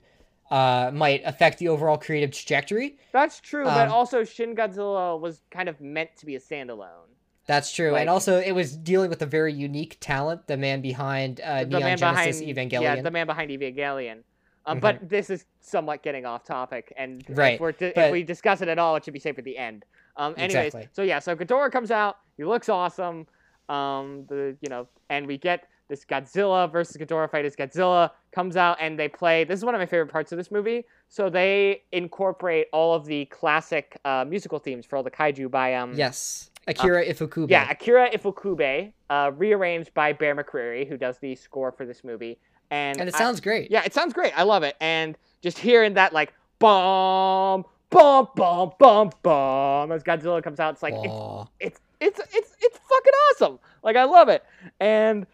uh, might affect the overall creative trajectory. that's true, but Um, also Shin Godzilla was kind of meant to be a standalone. That's true, Like- and also it was dealing with a very unique talent, the man behind uh, Neon man Genesis behind Evangelion. Yeah, the man behind Evangelion. Um, Mhm. But this is somewhat getting off topic, and Right, if, we're di- if we discuss it at all, it should be safe at the end. Um, anyways, Exactly. so yeah, so Ghidorah comes out. He looks awesome. Um, the you know, and we get this Godzilla versus Ghidorah fight. As Godzilla comes out, and they play. This is one of my favorite parts of this movie. So they incorporate all of the classic uh, musical themes for all the kaiju by um yes, Akira Ifukube. yeah, Akira Ifukube, uh, rearranged by Bear McCreary, who does the score for this movie. And, and it I- sounds great. yeah, it sounds great. I love it. And just hearing that like bomb, bomb, bomb, bomb, bomb as Godzilla comes out, it's like it's, it's it's it's it's fucking awesome. Like I love it. And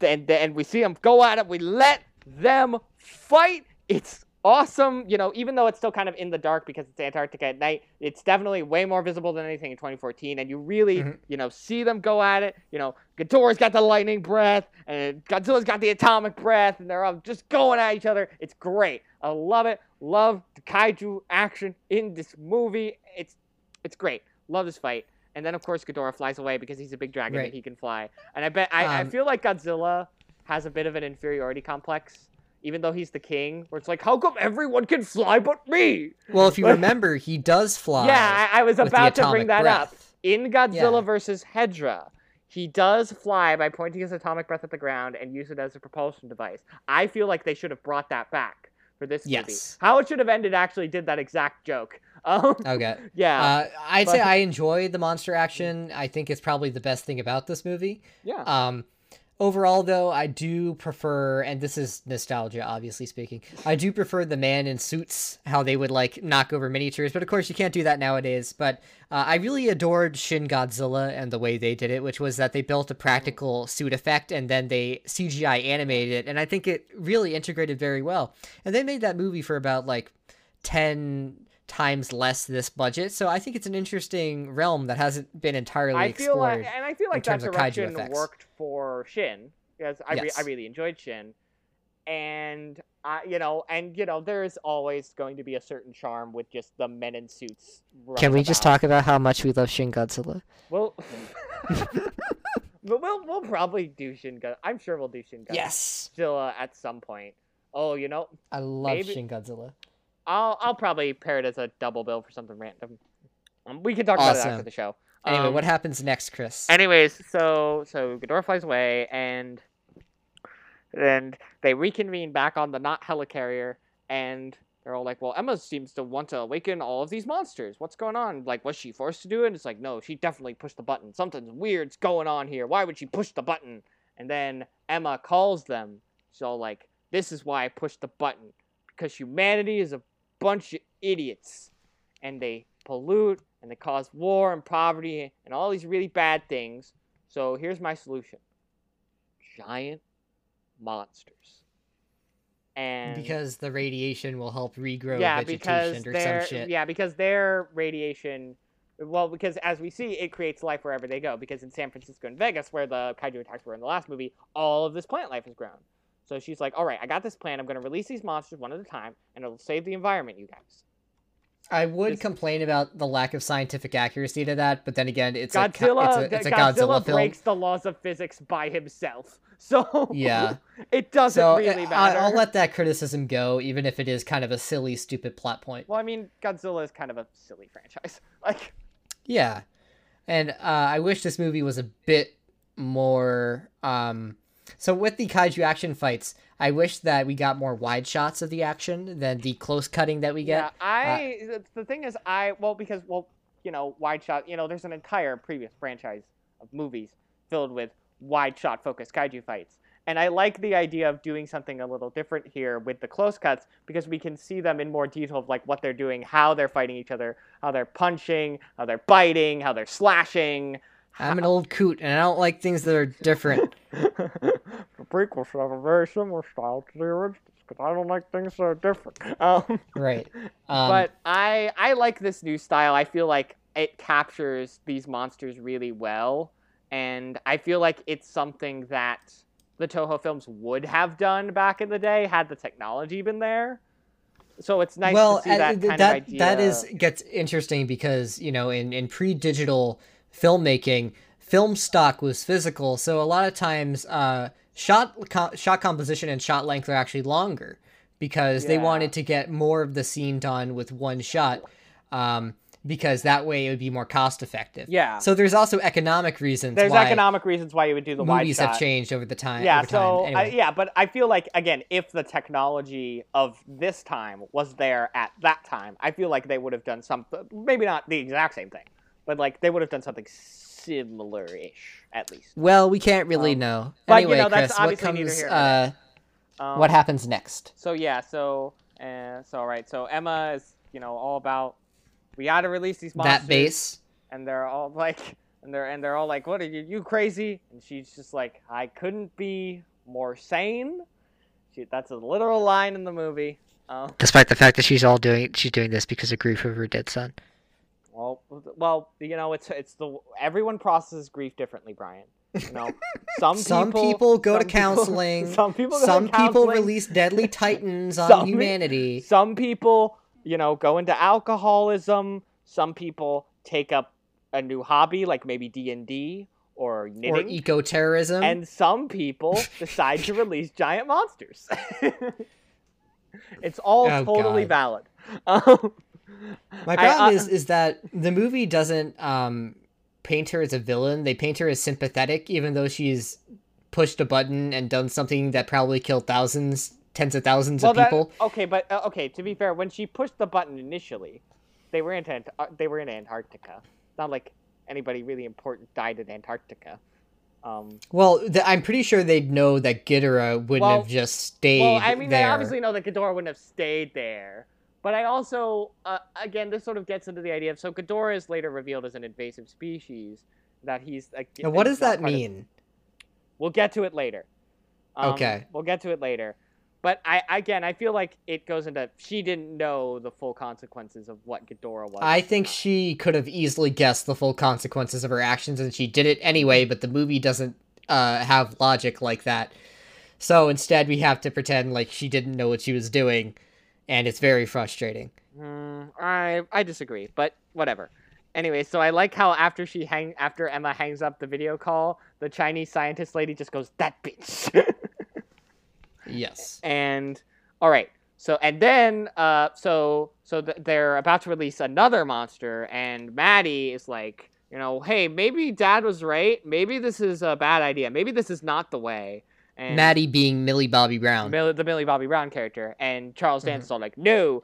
and and we see them go at it. We let them fight. It's awesome. You know, even though it's still kind of in the dark because it's Antarctica at night, it's definitely way more visible than anything in 2014. And you really, Mhm. you know, see them go at it. You know, Ghidorah's got the lightning breath, and Godzilla's got the atomic breath, and they're all just going at each other. It's great. I love it. Love the kaiju action in this movie. It's it's great. Love this fight. And then of course Ghidorah flies away because he's a big dragon Right. and he can fly. And I bet I, I Um, feel like Godzilla has a bit of an inferiority complex, even though he's the king. Where it's like, how come everyone can fly but me? Well, if you remember, he does fly. yeah, I, I was about to bring that up. In Godzilla Yeah. versus Hedorah, he does fly by pointing his atomic breath at the ground and use it as a propulsion device. I feel like they should have brought that back for this movie. Yes. How it should have ended actually did that exact joke. Um, Okay. yeah, Uh, I'd say I enjoy the monster action. I think it's probably the best thing about this movie. yeah. Um, overall, though, I do prefer, and this is nostalgia, obviously speaking. I do prefer the man in suits, how they would like knock over miniatures, but of course you can't do that nowadays. But uh, I really adored Shin Godzilla and the way they did it, which was that they built a practical suit effect and then they CGI animated it, and I think it really integrated very well. And they made that movie for about like ten times less this budget, so I think it's an interesting realm that hasn't been entirely I feel explored. like, and I feel like that terms direction worked for Shin because I, re- I really enjoyed Shin, and I, you know, and you know, there is always going to be a certain charm with just the men in suits. Can we running just talk about how much we love Shin Godzilla? Well, but we'll we'll probably do Shin Godzilla. I'm sure we'll do Shin Godzilla Yes, at some point. Oh, you know, I love Maybe- Shin Godzilla. I'll I'll probably pair it as a double bill for something random. Um, we can talk about it after the show. Anyway, Um, what happens next, Chris? Anyways, so so Ghidorah flies away, and and they reconvene back on the not helicarrier, and they're all like, "Well, Emma seems to want to awaken all of these monsters. What's going on? Like, was she forced to do it?" It's like, no, she definitely pushed the button. Something's weird's going on here. Why would she push the button? And then Emma calls them. She's all like, "This is why I pushed the button because humanity is a bunch of idiots, and they pollute and they cause war and poverty and all these really bad things. So here's my solution: giant monsters. And because the radiation will help regrow yeah, vegetation because or some shit. yeah, because their radiation. Well, because as we see, it creates life wherever they go. Because in San Francisco and Vegas, where the kaiju attacks were in the last movie, all of this plant life is grown. So she's like, "All right, I got this plan. I'm going to release these monsters one at a time, and it'll save the environment, you guys." I would This- complain about the lack of scientific accuracy to that, but then again, it's a Godzilla, Ka- it's a, it's a Godzilla Godzilla, film. breaks the laws of physics by himself, so Yeah. it doesn't So really matter. I- I'll let that criticism go, even if it is kind of a silly, stupid plot point. Well, I mean, Godzilla is kind of a silly franchise. Like, Yeah, and uh, I wish this movie was a bit more. Um, so with the kaiju action fights, I wish that we got more wide shots of the action than the close cutting that we get. yeah. I uh, the- the thing is, I well because well, you know, wide shot. You know, there's an entire previous franchise of movies filled with wide shot focused kaiju fights. And I like the idea of doing something a little different here with the close cuts because we can see them in more detail of like what they're doing, how they're fighting each other, how they're punching, how they're biting, how they're slashing. I'm an old coot, and I don't like things that are different. the prequels have a very similar style to the originals because I don't like things that are different. Um, right. Um, but I I like this new style. I feel like it captures these monsters really well, and I feel like it's something that the Toho films would have done back in the day had the technology been there. So it's nice well, to see and that kind that of idea. that is gets interesting because you know in in pre-digital filmmaking, film stock was physical, so a lot of times uh, shot co- shot composition and shot length are actually longer because they wanted to get more of the scene done with one shot. Um, because that way it would be more cost effective. Yeah. So there's also economic reasons. There's why economic reasons why you would do the wide movies shot. have changed over the time. Yeah, over time. so I, yeah, but I feel like again, if the technology of this time was there at that time, I feel like they would have done something. Maybe not the exact same thing, but like they would have done something similar-ish at least. Well, we can't really Um, know. but, you know, that's Chris, what obviously neither comes? Uh, Um, what happens next? So yeah, so uh, so all right, so Emma is you know all about we got to release these monsters. That base. and they're all like and they're and they're all like what are you you crazy and she's just like i couldn't be more sane she, that's a literal line in the movie um, Despite the fact that she's all doing, she's doing this because of grief of her dead son. Well well you know it's it's the everyone processes grief differently brian you know some Some people, people go to some people- counseling. some people Some to people release deadly titans on Some- humanity. some people you know go into alcoholism some people take up a new hobby like maybe d&d or knitting, Or eco-terrorism. and some people decide to release giant monsters. it's all Oh, totally God. valid. Um, My I- problem uh, is is that the movie doesn't um paint her as a villain. They paint her as sympathetic, even though she's pushed a button and done something that probably killed thousands, tens of thousands well, of that- people. okay, but uh, okay. To be fair, when she pushed the button initially, they were in uh, they were in Antarctica. It's not like anybody really important died in Antarctica. Um, Well, th- I'm pretty sure they'd know that Ghidorah wouldn't Well- have just stayed well, I mean, there. I obviously know that Ghidorah wouldn't have stayed there. But I also, uh, again, this sort of gets into the idea of so Ghidorah is later revealed as an invasive species. That he's like. Now, what does that part of- mean? We'll get to it later. Um, Okay. We'll get to it later. But I again, I feel like it goes into she didn't know the full consequences of what Ghidorah was. I think she could have easily guessed the full consequences of her actions, and she did it anyway. But the movie doesn't uh, have logic like that. So instead, we have to pretend like she didn't know what she was doing, and it's very frustrating. Mm, I I disagree, but whatever. Anyway, so I like how after she hang after Emma hangs up the video call, the Chinese scientist lady just goes that bitch. Yes. and all right so and then uh so so th- they're about to release another monster and maddie is like you know hey maybe dad was right maybe this is a bad idea maybe this is not the way and Maddie being Millie Bobby Brown. Mill- the millie bobby brown character and charles Mm-hmm. dance is all like no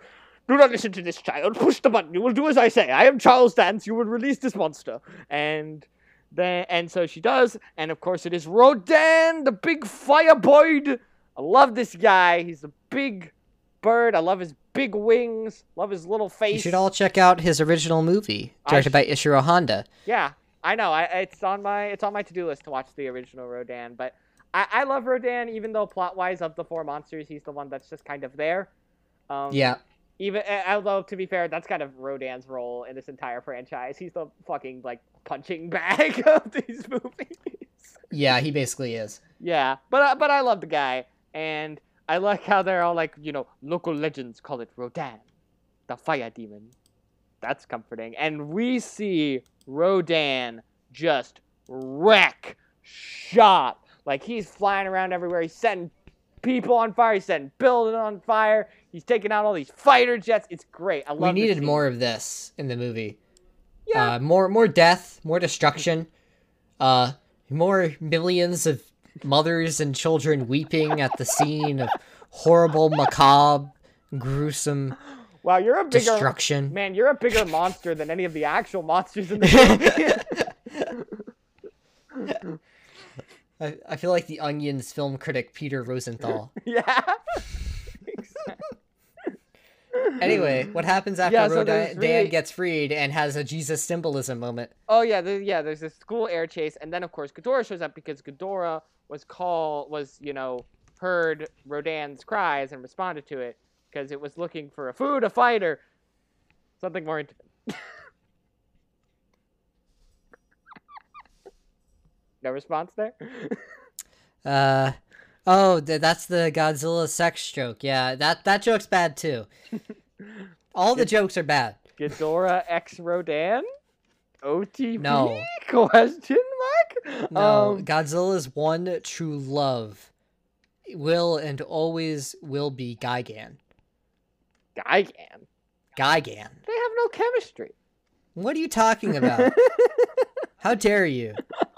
do not listen to this child push the button you will do as i say i am charles dance you will release this monster and then and so she does and of course it is rodan the big fireboy I love this guy. He's a big bird. I love his big wings. Love his little face. You should all check out his original movie, directed sh- by Ishiro Honda. Yeah, I know. I, it's on my it's on my to do list to watch the original Rodan. But I, I love Rodan, even though plot wise of the four monsters, he's the one that's just kind of there. Um, Yeah. Even although to be fair, that's kind of Rodan's role in this entire franchise. He's the fucking like punching bag of these movies. Yeah, he basically is. Yeah, but uh, but I love the guy, And I like how they're all like, you know, local legends call it Rodan, the fire demon. That's comforting. And we see Rodan just wreck shop. Like he's flying around everywhere. He's setting people on fire. He's setting buildings on fire. He's taking out all these fighter jets. It's great. I love We needed more of this in the movie. Yeah. Uh, more more death, more destruction, uh, more millions of mothers and children weeping at the scene of horrible, macabre, gruesome Wow, you're a bigger destruction. man. You're a bigger monster than any of the actual monsters in the movie. I, I feel like the Onion's film critic Peter Rosenthal. yeah. Anyway, what happens after Yeah, so Rodan really- gets freed and has a Jesus symbolism moment? Oh yeah, there, yeah. There's this school air chase, and then of course Ghidorah shows up because Ghidorah was call was you know heard Rodan's cries and responded to it because it was looking for a food, a fighter, something more intimate. no response there. Uh, oh, th- that's the Godzilla sex joke. Yeah, that that joke's bad too. All the jokes are bad. Ghidorah X Rodan. OTP? No. Question mark? No, Um, Godzilla's one true love will and always will be Gigan. Gigan. Gigan. They have no chemistry. What are you talking about? How dare you?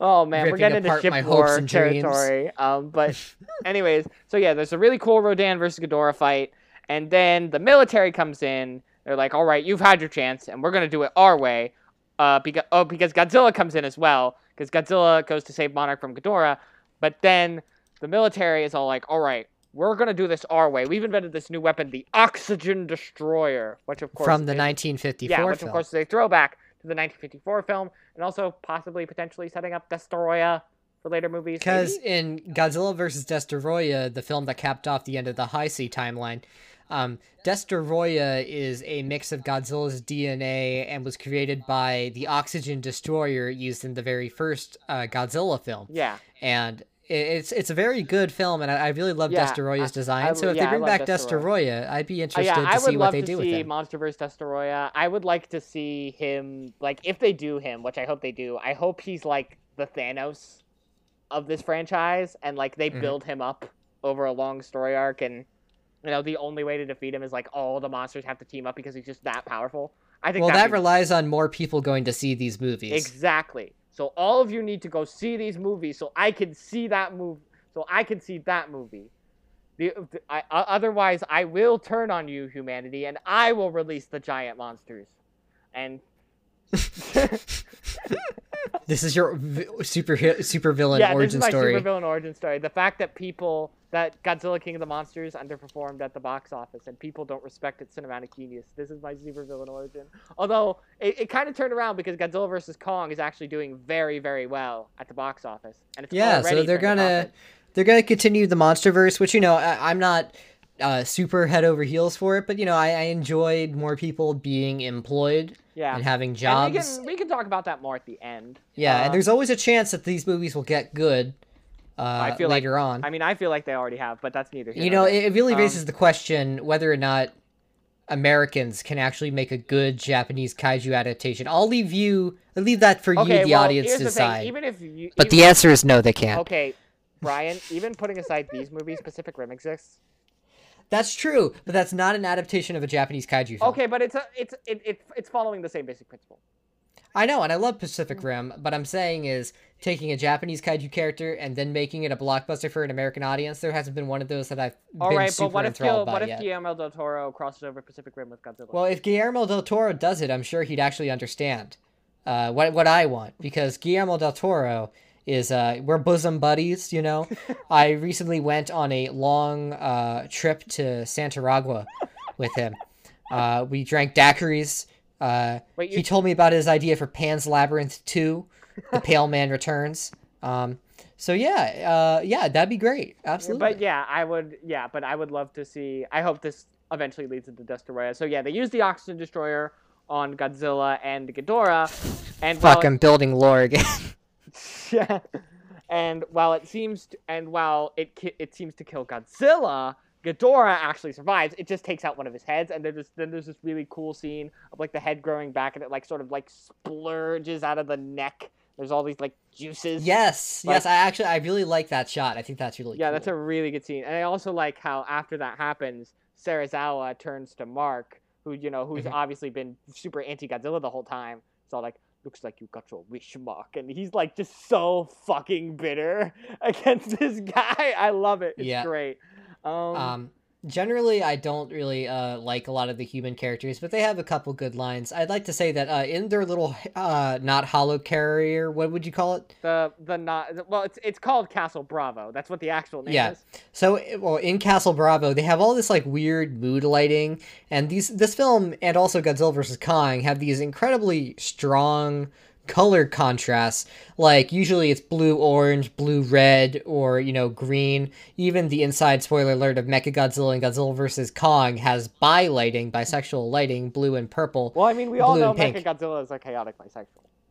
Oh man, we're getting into ship war territory. Um, but anyways, so yeah, there's a really cool Rodan versus Ghidorah fight, and then the military comes in. They're like, "All right, you've had your chance, and we're gonna do it our way." Uh, because oh, because Godzilla comes in as well, because Godzilla goes to save Monarch from Ghidorah, but then the military is all like, "All right, we're gonna do this our way. We've invented this new weapon, the Oxygen Destroyer," which of course From the is- 1954 yeah, which film. of course is a throwback the 1954 film, and also possibly potentially setting up Destoroyah for later movies. Because in Godzilla vs. Destoroyah, the film that capped off the end of the Heisei timeline, um, Destoroyah is a mix of Godzilla's DNA and was created by the oxygen destroyer used in the very first uh, Godzilla film. yeah, And it's it's a very good film, and I, I really love Yeah, design. I so if yeah, they bring back. Destoroyah, I'd be Uh, interested yeah. To see what they do with see him. MonsterVerse Destoroyah. I would like to see him like if they do him, which I hope they do. I hope he's like the Thanos of this franchise, and like they Mhm. build him up over a long story arc, and you know the only way to defeat him is like all the monsters have to team up because he's just that powerful. I think Well, that relies on more people going to see these movies. Exactly. So all of you need to go see these movies so I can see that movie. So I can see that movie. The, the- I, otherwise, I will turn on you, humanity, and I will release the giant monsters. And This is your super super villain yeah, this origin is my story. supervillain origin story. The fact that people that Godzilla King of the Monsters underperformed at the box office and people don't respect its cinematic genius. This is my super villain origin. Although it, it kind of turned around because Godzilla vs Kong is actually doing very very well at the box office, and it's Yeah, so they're gonna they're gonna continue the MonsterVerse, which you know I, I'm not uh, super head over heels for it, but you know I, I enjoyed more people being employed Yeah. and having And jobs. we can we can talk about that more at the end. yeah, Uh, and there's always a chance that these movies will get good uh, I feel like- later on. I mean, I feel like they already have, but that's neither here. you know, it, it really Um, raises the question whether or not Americans can actually make a good Japanese kaiju adaptation. I'll leave you, I'll leave that for okay, you, the well, audience, here's to the thing. decide. Even if you, But even- the answer is no, they can't. okay, Brian. even putting aside these movies, Pacific Rim exists. That's true, but that's not an adaptation of a Japanese kaiju film. Okay, but it's a, it's it, it, it's following the same basic principle. I know, and I love. Pacific Rim, but I'm saying is taking a Japanese kaiju character and then making it a blockbuster for an American audience. There hasn't been one of those that I've All been right, super but what if Gil, what if yet. Guillermo del Toro crosses over Pacific Rim with Godzilla? Well, if Guillermo del Toro does it, I'm sure he'd actually understand uh, what what I want because Guillermo del Toro is uh, we're bosom buddies. You know, I recently went on a long uh, trip to Santaragua with him. Uh, we drank daiquiris. Uh, Wait, you- he told me about his idea for Pan's Labyrinth 2, The Pale Man Returns. Um, so yeah, uh, yeah, that'd be great. Absolutely. But yeah, I would. Yeah, but I would love to see. I hope this eventually leads into Destoroyah. So yeah, they use the Oxygen Destroyer on Godzilla and Ghidorah, and Fuck, I'm building lore again. yeah, And while it seems, to, and while it ki- it seems to kill Godzilla, Ghidorah actually survives. It just takes out one of his heads, and then there's then there's this really cool scene of like the head growing back, and it like sort of like splurges out of the neck. There's all these like juices. Yes, Like- yes. I actually I really like that shot. I think that's really Yeah, cool. that's a really good scene. And I also like how after that happens, Serizawa turns to Mark, who you know, who's Mhm. obviously been super anti-Godzilla the whole time. It's all like, looks like you got your wish, Mark, and he's like just so fucking bitter against this guy. I love it. It's Yeah. great. Um, Um, generally, I don't really uh, like a lot of the human characters, but they have a couple good lines. I'd like to say that uh, in their little uh, not helicarrier, what would you call it? the the not well, it's it's called Castle Bravo. That's what the actual name is. Yeah. is. So, well, in Castle Bravo, they have all this like weird mood lighting, and these this film and also Godzilla vs Kong have these incredibly strong color contrasts. Like usually it's blue orange, blue red, or you know green. Even the inside spoiler alert of Mechagodzilla and Godzilla vs Kong has bi lighting, bisexual lighting, blue and purple. Well, I mean, we all know and pink. Mechagodzilla is a chaotic bisexual.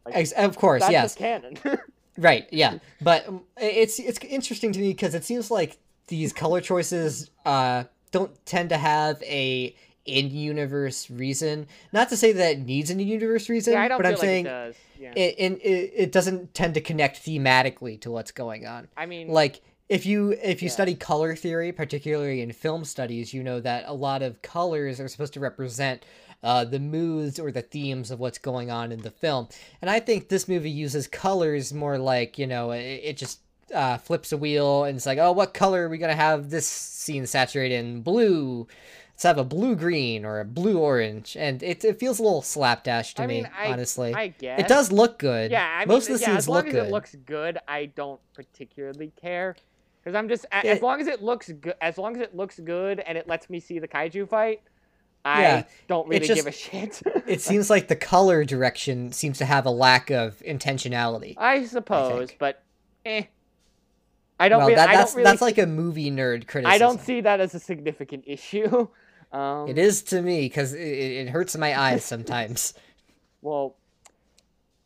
Like, Ex- of course, that's yes. canon. Right, yeah. But um, it's it's interesting to me because it seems like these color choices uh don't tend to have a in-universe reason. Not to say that it needs an in-universe reason, yeah, but I'm like saying it does. Yeah. it, it, it it doesn't tend to connect thematically to what's going on. I mean, Like if you if you Yeah. study color theory, particularly in film studies, you know that a lot of colors are supposed to represent uh, the moods or the themes of what's going on in the film. And I think this movie uses colors more like you know it, it just uh, flips a wheel and it's like, oh, what color are we gonna have this scene saturated in? Blue. Let's have a blue green or a blue orange, and it, it feels a little slapdash to I me, mean, I, honestly. I guess it does look good. Yeah, I mean, most of the yeah, scenes as long look as good. it looks good, I don't particularly care. Because I'm just Yeah. as long as it looks good, as long as it looks good and it lets me see the kaiju fight, I Yeah, don't really just- give a shit. it seems like the color direction seems to have a lack of intentionality. I suppose, but eh. I don't. well, that, I that's don't really. that's like a movie nerd criticism. I don't see that as a significant issue. Um, It is to me because it, it hurts my eyes sometimes. Well,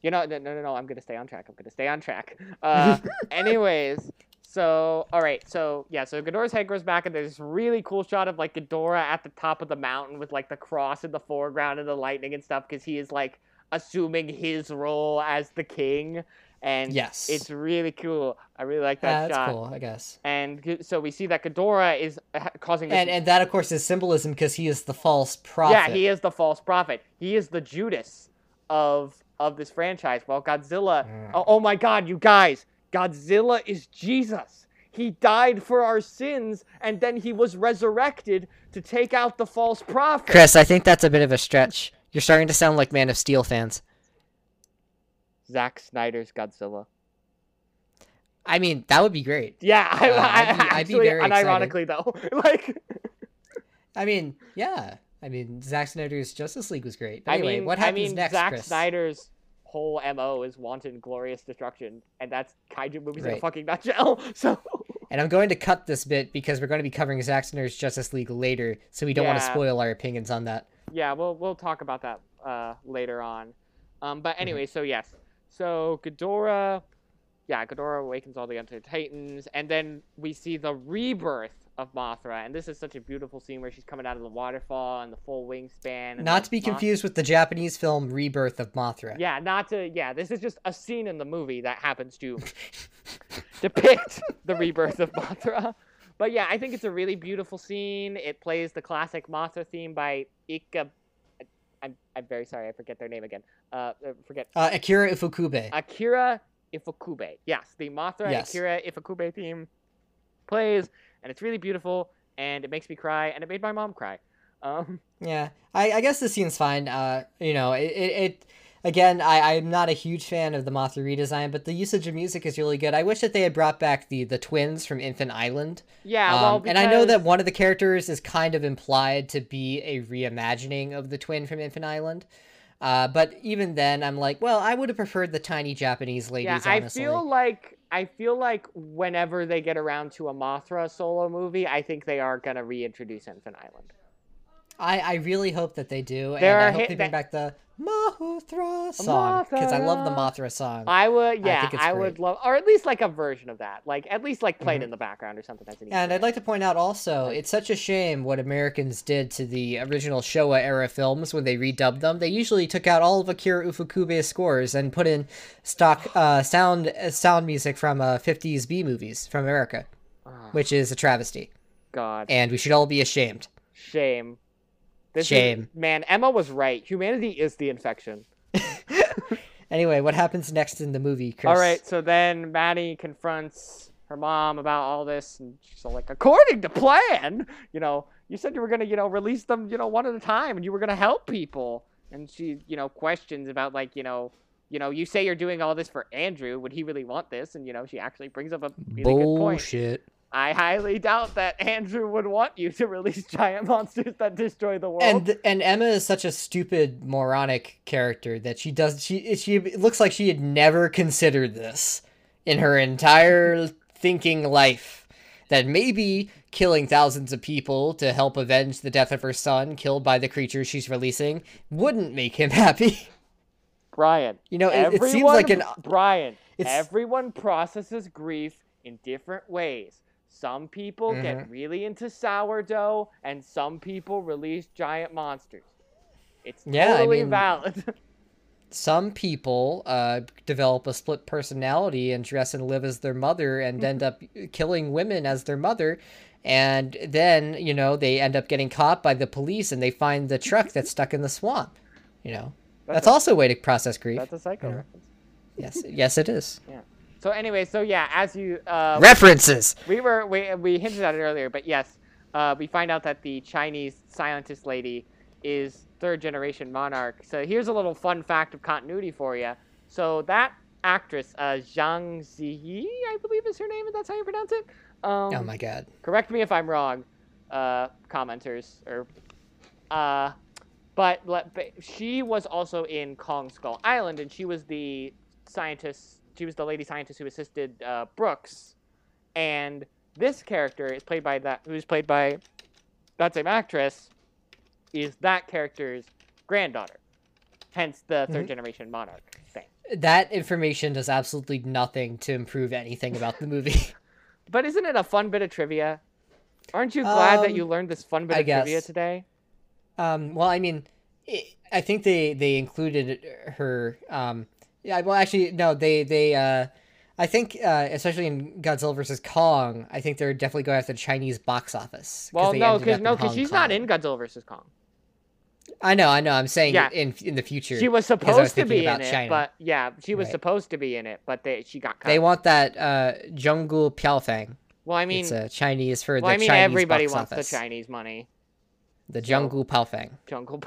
you know, no, no, no, no. I'm gonna stay on track. I'm gonna stay on track. Uh, anyways, so all right, so yeah, so Ghidorah's head grows back, and there's this really cool shot of like Ghidorah at the top of the mountain with like the cross in the foreground and the lightning and stuff, because he is like assuming his role as the king, and Yes. it's really cool. I really like that Yeah, that's shot. cool, I guess. And so we see that Ghidorah is uh, causing this And and that of course is symbolism because he is the false prophet. yeah, he is the false prophet. He is the Judas of of this franchise. Well, Godzilla. Mm. Oh, oh my God, you guys! Godzilla is Jesus. He died for our sins, and then he was resurrected to take out the false prophet. Chris, I think that's a bit of a stretch. You're starting to sound like Man of Steel fans. Zack Snyder's Godzilla. I mean, that would be great. Yeah, I, Uh, I, I'd be- I'd be unironically though, like I mean, yeah. I mean, Zack Snyder's Justice League was great. But I anyway, mean, what I mean, next, Zack Chris? Snyder's whole mo is wanton, glorious destruction, and that's kaiju movies in a Right. fucking nutshell. So. And I'm going to cut this bit because we're going to be covering Zack Snyder's Justice League later, so we don't want to spoil our opinions on that. yeah, we'll we'll talk about that uh, later on. Um, but anyway, so yes, so Ghidorah, yeah, Ghidorah awakens all the Enter Titans, and then we see the rebirth of Mothra, and this is such a beautiful scene where she's coming out of the waterfall and the full wingspan. Not to be confused with the Japanese film Rebirth of Mothra. Yeah, not to. Yeah, this is just a scene in the movie that happens to depict the rebirth of Mothra. But yeah, I think it's a really beautiful scene. It plays the classic Mothra theme by Ika. I'm, I'm very sorry, I forget their name again. Uh, uh, forget Uh, Akira Ifukube. Akira Ifukube. Yes, the Mothra Yes. Akira Ifukube theme plays, and it's really beautiful, and it makes me cry, and it made my mom cry. Um, Yeah, I, I guess the scene's fine. Uh, you know, it, it, it again, I, I'm not a huge fan of the Mothra redesign, but the usage of music is really good. I wish that they had brought back the the twins from Infant Island. yeah, Um, well, and I know that one of the characters is kind of implied to be a reimagining of the twin from Infant Island. Uh, but even then, I'm like, well, I would have preferred the tiny Japanese ladies. Yeah, I honestly. feel like I feel like whenever they get around to a Mothra solo movie, I think they are gonna reintroduce Infant Island. I, I really hope that they do, and There I hope hit- they bring that- back the Mothra song because I love the Mothra song. I would, I yeah, think it's I, would love, or at least like a version of that, like at least like played Mhm. in the background or something. That's an And I'd like to point out also, it's such a shame what Americans did to the original Showa era films when they redubbed them. They usually took out all of Akira Ifukube's scores and put in stock uh, sound sound music from uh, 50s B movies from America, Ah, which is a travesty, God, and we should all be ashamed. shame. This is- Shame. man. Emma was right. Humanity is the infection. Anyway, what happens next in the movie, Chris? All right, so then Maddie confronts her mom about all this, and she's all like, "According to plan, you know, you said you were gonna, you know, release them, you know, one at a time, and you were gonna help people." And she, you know, questions about like, you know, you know, you say you're doing all this for Andrew. Would he really want this? And you know, she actually brings up a really good point. I highly doubt that Andrew would want you to release giant monsters that destroy the world. And and Emma is such a stupid moronic character that she does she she looks like she had never considered this in her entire thinking life that maybe killing thousands of people to help avenge the death of her son killed by the creature she's releasing wouldn't make him happy. Brian. You know, it, it seems like an Brian. Everyone processes grief in different ways. Some people Mhm. get really into sourdough, and some people release giant monsters. It's Yeah, I totally mean- valid. some people uh, develop a split personality and dress and live as their mother and end up killing women as their mother and then you know they end up getting caught by the police and they find the truck that's stuck in the swamp you know that's, a- also a way to process grief That's a psycho Yeah. reference. yes yes it is So anyway, so yeah, as you uh, references we were we, we hinted at it earlier, but yes, uh, we find out that the Chinese scientist lady is third generation monarch. So here's a little fun fact of continuity for you. So that actress, uh, Zhang Ziyi, I believe is her name, if that's how you pronounce it. Um, oh my god correct me if I'm wrong, uh, commenters or, uh, but, but she was also in Kong Skull Island, and she was the scientist. She was the lady scientist who assisted uh, Brooks, and this character is played by that who's played by that same actress, is that character's granddaughter, hence the 3rd Mhm. generation monarch thing. that information does absolutely nothing to improve anything about the movie But isn't it a fun bit of trivia? Aren't you glad that Um, you learned this fun bit I of trivia today? Um, well, I mean, i I think they they included her. Um, yeah, well, actually, no, they they. Uh, I think, uh, especially in Godzilla versus Kong, I think they're definitely going after the Chinese box office. Well, no, because no, because she's not in Godzilla vs Kong. I know, I know. I'm saying Yeah. in in the future. She was supposed to thinking be in it, China. but yeah, she was Right. supposed to be in it, but they she got cut. they want that uh, Zhonggu Piaofang. well, I mean, it's uh, Chinese for well, the I mean, Chinese everybody wants office. the Chinese money. The so- Zhonggu Piaofang. Jungle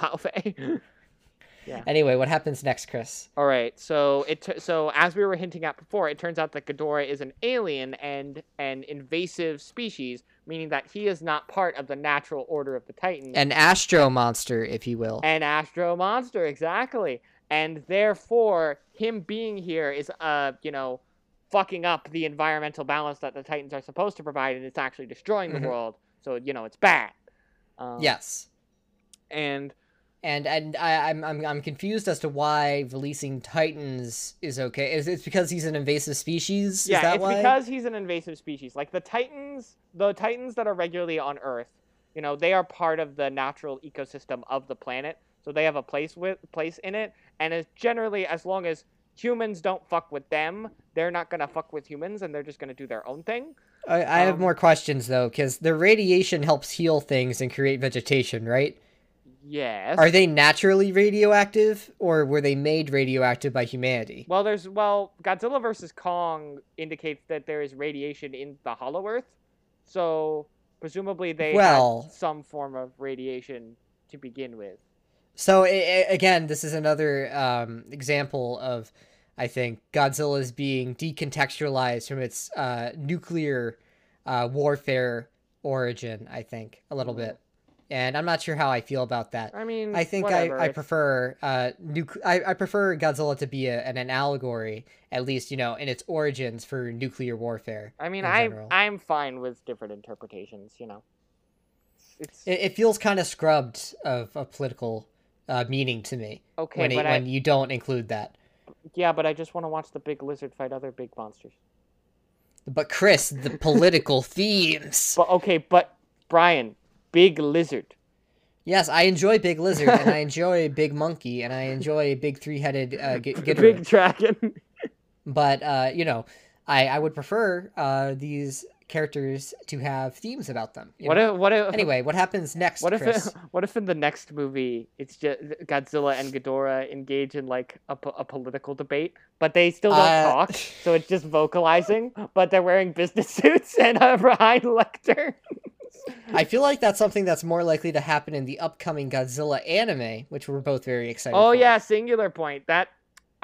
Palfei. Anyway, what happens next, Chris? All right, so it t- so as we were hinting at before, it turns out that Ghidorah is an alien and an invasive species, meaning that he is not part of the natural order of the Titans. An astro monster, if you will. An astro monster, exactly. And therefore, him being here is, uh, you know, fucking up the environmental balance that the Titans are supposed to provide, and it's actually destroying the world. So you know, it's bad. Um, yes. And and and I, I'm I'm I'm confused as to why releasing Titans is okay. Is it because he's an invasive species? yeah, is that it's why? because he's an invasive species. Like the Titans, the Titans that are regularly on Earth, you know, they are part of the natural ecosystem of the planet, so they have a place with place in it. And as generally, as long as humans don't fuck with them, they're not gonna fuck with humans, and they're just gonna do their own thing. I, I have um, more questions though, because the radiation helps heal things and create vegetation, right? Yes. Are they naturally radioactive, or were they made radioactive by humanity? Well, there's well, Godzilla versus Kong indicates that there is radiation in the Hollow Earth, so presumably they Well- had some form of radiation to begin with. So again, this is another um, example of, I think, Godzilla's being decontextualized from its uh, nuclear uh, warfare origin. I think a little bit, and I'm not sure how I feel about that. I mean, I think whatever, I, I prefer uh nuc- I, I prefer Godzilla to be a, an, an allegory, at least you know in its origins for nuclear warfare. I mean, I general. I'm fine with different interpretations. You know, it's It, it feels kind of scrubbed of a political uh, meaning to me okay, when it, I, when you don't include that. yeah, but I just want to watch the big lizard fight other big monsters. But Chris, the political themes. But okay, but Brian, big lizard. Yes, I enjoy Big Lizard and I enjoy Big Monkey and I enjoy Big Three-Headed uh, G- Big dragon. But uh, you know, I I would prefer uh, these characters to have themes about them. what know? if what if Anyway, what happens next, What if Chris? what if in the next movie it's just Godzilla and Ghidorah engage in like a, a political debate, but they still don't Uh, talk, so it's just vocalizing, but they're wearing business suits and a behind lectern. I feel like that's something that's more likely to happen in the upcoming Godzilla anime, which we're both very excited Oh for. yeah, singular point. That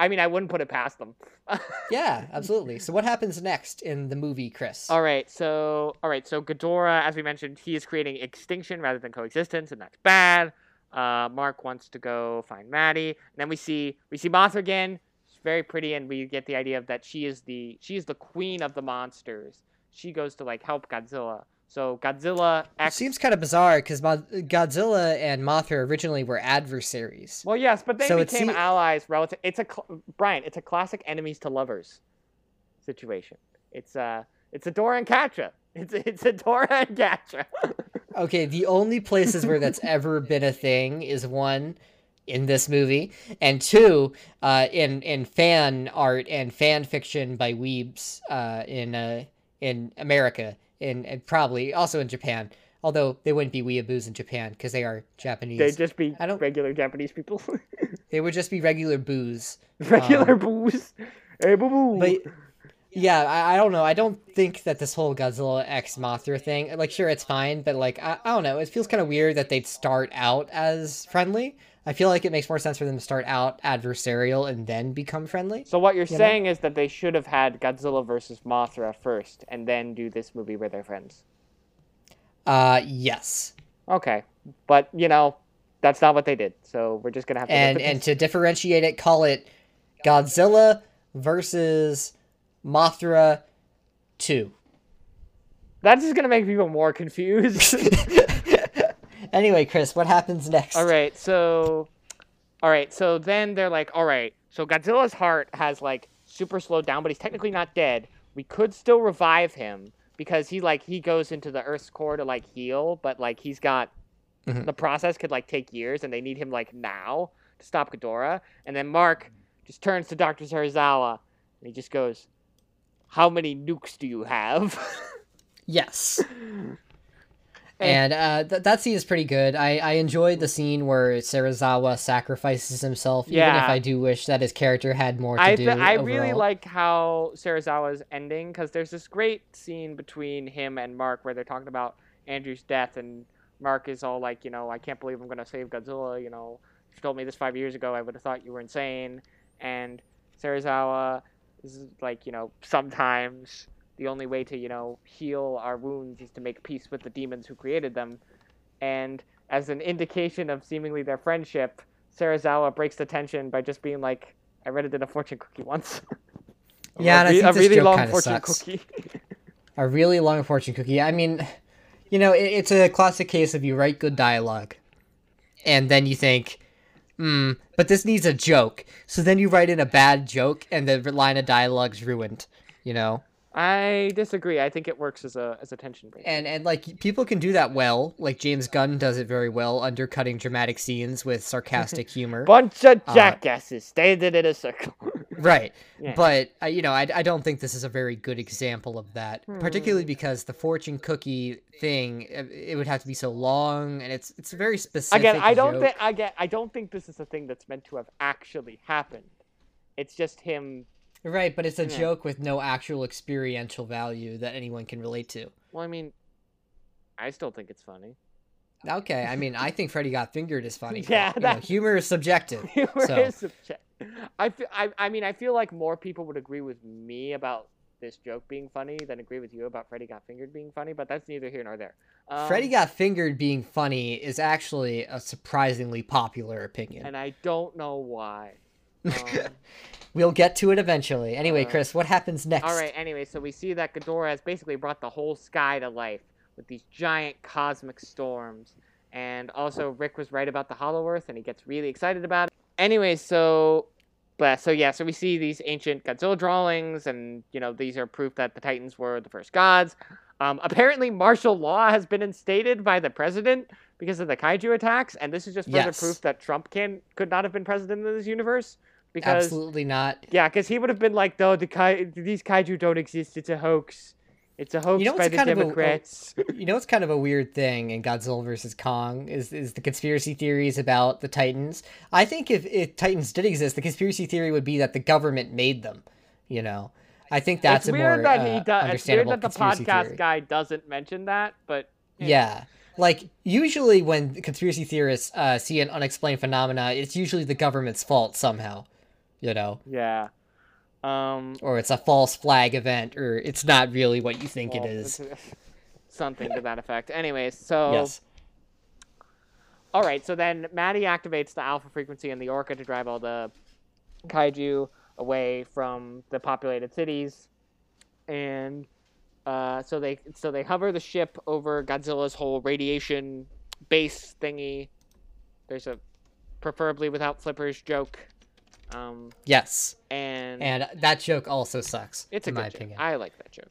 I mean, I wouldn't put it past them. Yeah, absolutely. So what happens next in the movie, Chris? All right, so all right, so Ghidorah, as we mentioned, he is creating extinction rather than coexistence, and that's bad. Uh, Mark wants to go find Maddie, and then we see we see Mothra again. She's very pretty, and we get the idea of that she is the she is the queen of the monsters. She goes to like help Godzilla. So Godzilla It X. seems kind of bizarre because Godzilla and Mothra originally were adversaries. well, yes, but they So became se- allies. Relative. It's a cl- Brian. It's a classic enemies to lovers situation. It's uh, it's a Adora and Catra. It's it's a Adora and Catra. Okay, the only places where that's ever been a thing is one in this movie, and two uh, in in fan art and fan fiction by weebs uh, in uh, in America, in and probably also in Japan. Although they wouldn't be weeaboos in Japan because they are Japanese. They'd just be I don't- regular Japanese people. They would just be regular boos. regular Um, booze. Hey, boo boo. But yeah, I, I don't know. I don't think that this whole Godzilla X Mothra thing, like, sure, it's fine, but like, I, I don't know. It feels kind of weird that they'd start out as friendly. I feel like it makes more sense for them to start out adversarial and then become friendly. so what you're you know? saying is that they should have had Godzilla versus Mothra first, and then do this movie where they're friends. Uh, yes. Okay, but you know, that's not what they did. So we're just gonna have to. And and to differentiate it, call it Godzilla versus Mothra Two. that's just gonna make people more confused. anyway, Chris, what happens next? all right, so, all right, so then they're like, all right, so Godzilla's heart has like super slowed down, but he's technically not dead. We could still revive him because he like he goes into the Earth's core to like heal, but like he's got Mhm. the process could like take years, and they need him like now to stop Ghidorah. And then Mark just turns to Doctor Serizawa, and he just goes, "How many nukes do you have?" Yes. And uh, th- that scene is pretty good. I, I enjoyed the scene where Serizawa sacrifices himself, yeah. even if I do wish that his character had more to I do. th- I really like how Serizawa's ending because there's this great scene between him and Mark where they're talking about Andrew's death, and Mark is all like, you know, I can't believe I'm gonna save Godzilla. You know, if you told me this five years ago, I would have thought you were insane. And Serizawa is like, you know, sometimes the only way to, you know, heal our wounds is to make peace with the demons who created them. And as an indication of seemingly their friendship, Serizawa breaks the tension by just being like, I read it in a fortune cookie once. Yeah, a, re- a really long fortune sucks. cookie. a really long fortune cookie. I mean, you know, it, it's a classic case of you write good dialogue, and then you think, hmm, but this needs a joke. So then you write in a bad joke, and the line of dialogue's ruined. You know, I disagree. I think it works as a as a tension break. and and like people can do that well. Like James Gunn does it very well, undercutting dramatic scenes with sarcastic humor. Bunch of jackasses Uh, jackasses standing in a circle. Right. Yeah. But I, you know, I, I don't think this is a very good example of that, Hmm. particularly because the fortune cookie thing uh, it would have to be so long, and it's it's a very specific. again, I don't think again I don't think this is a thing that's meant to have actually happened. It's just him. Right, but it's a Yeah. joke with no actual experiential value that anyone can relate to. Well, I mean, I still think it's funny. Okay, I mean, I think Freddy Got Fingered is funny. but, Yeah, you know, humor is subjective. Humor So- is subject- I, feel, I I mean I feel like more people would agree with me about this joke being funny than agree with you about Freddy got fingered being funny, but that's neither here nor there. Um, Freddy Got Fingered being funny is actually a surprisingly popular opinion. and I don't know why. Um, we'll get to it eventually. Anyway, Uh, Chris, what happens next? All right. Anyway, so we see that Ghidorah has basically brought the whole sky to life with these giant cosmic storms. And also, Rick was right about the Hollow Earth, and he gets really excited about it. Anyway, so, but so yeah, so we see these ancient Godzilla drawings, and you know these are proof that the Titans were the first gods. Um, apparently, martial law has been instated by the president because of the kaiju attacks, and this is just further Yes. proof that Trump can could not have been president in this universe. Because Absolutely not. yeah, because he would have been like, "No, the kai- these kaiju don't exist. It's a hoax. It's a hoax You know by the kind of a- a- Democrats." You know what's kind of a weird thing in Godzilla versus Kong is is the conspiracy theories about the Titans. I think if, if Titans did exist, the conspiracy theory would be that the government made them. You know, I think that's it's a weird more that uh, he does. It's weird that the podcast theory. guy doesn't mention that, but Yeah. Like usually when conspiracy theorists uh, see an unexplained phenomena, it's usually the government's fault somehow. You know, yeah. Um, or it's a false flag event, or it's not really what you think well, it is. something to that effect. Anyways, so Yes. all right. So then Maddie activates the alpha frequency in the Orca to drive all the kaiju away from the populated cities, and uh, so they so they hover the ship over Godzilla's whole radiation base thingy. There's a preferably without flippers joke, um, Yes. and, And that joke also sucks. it's a in good my joke. opinion. I like that joke.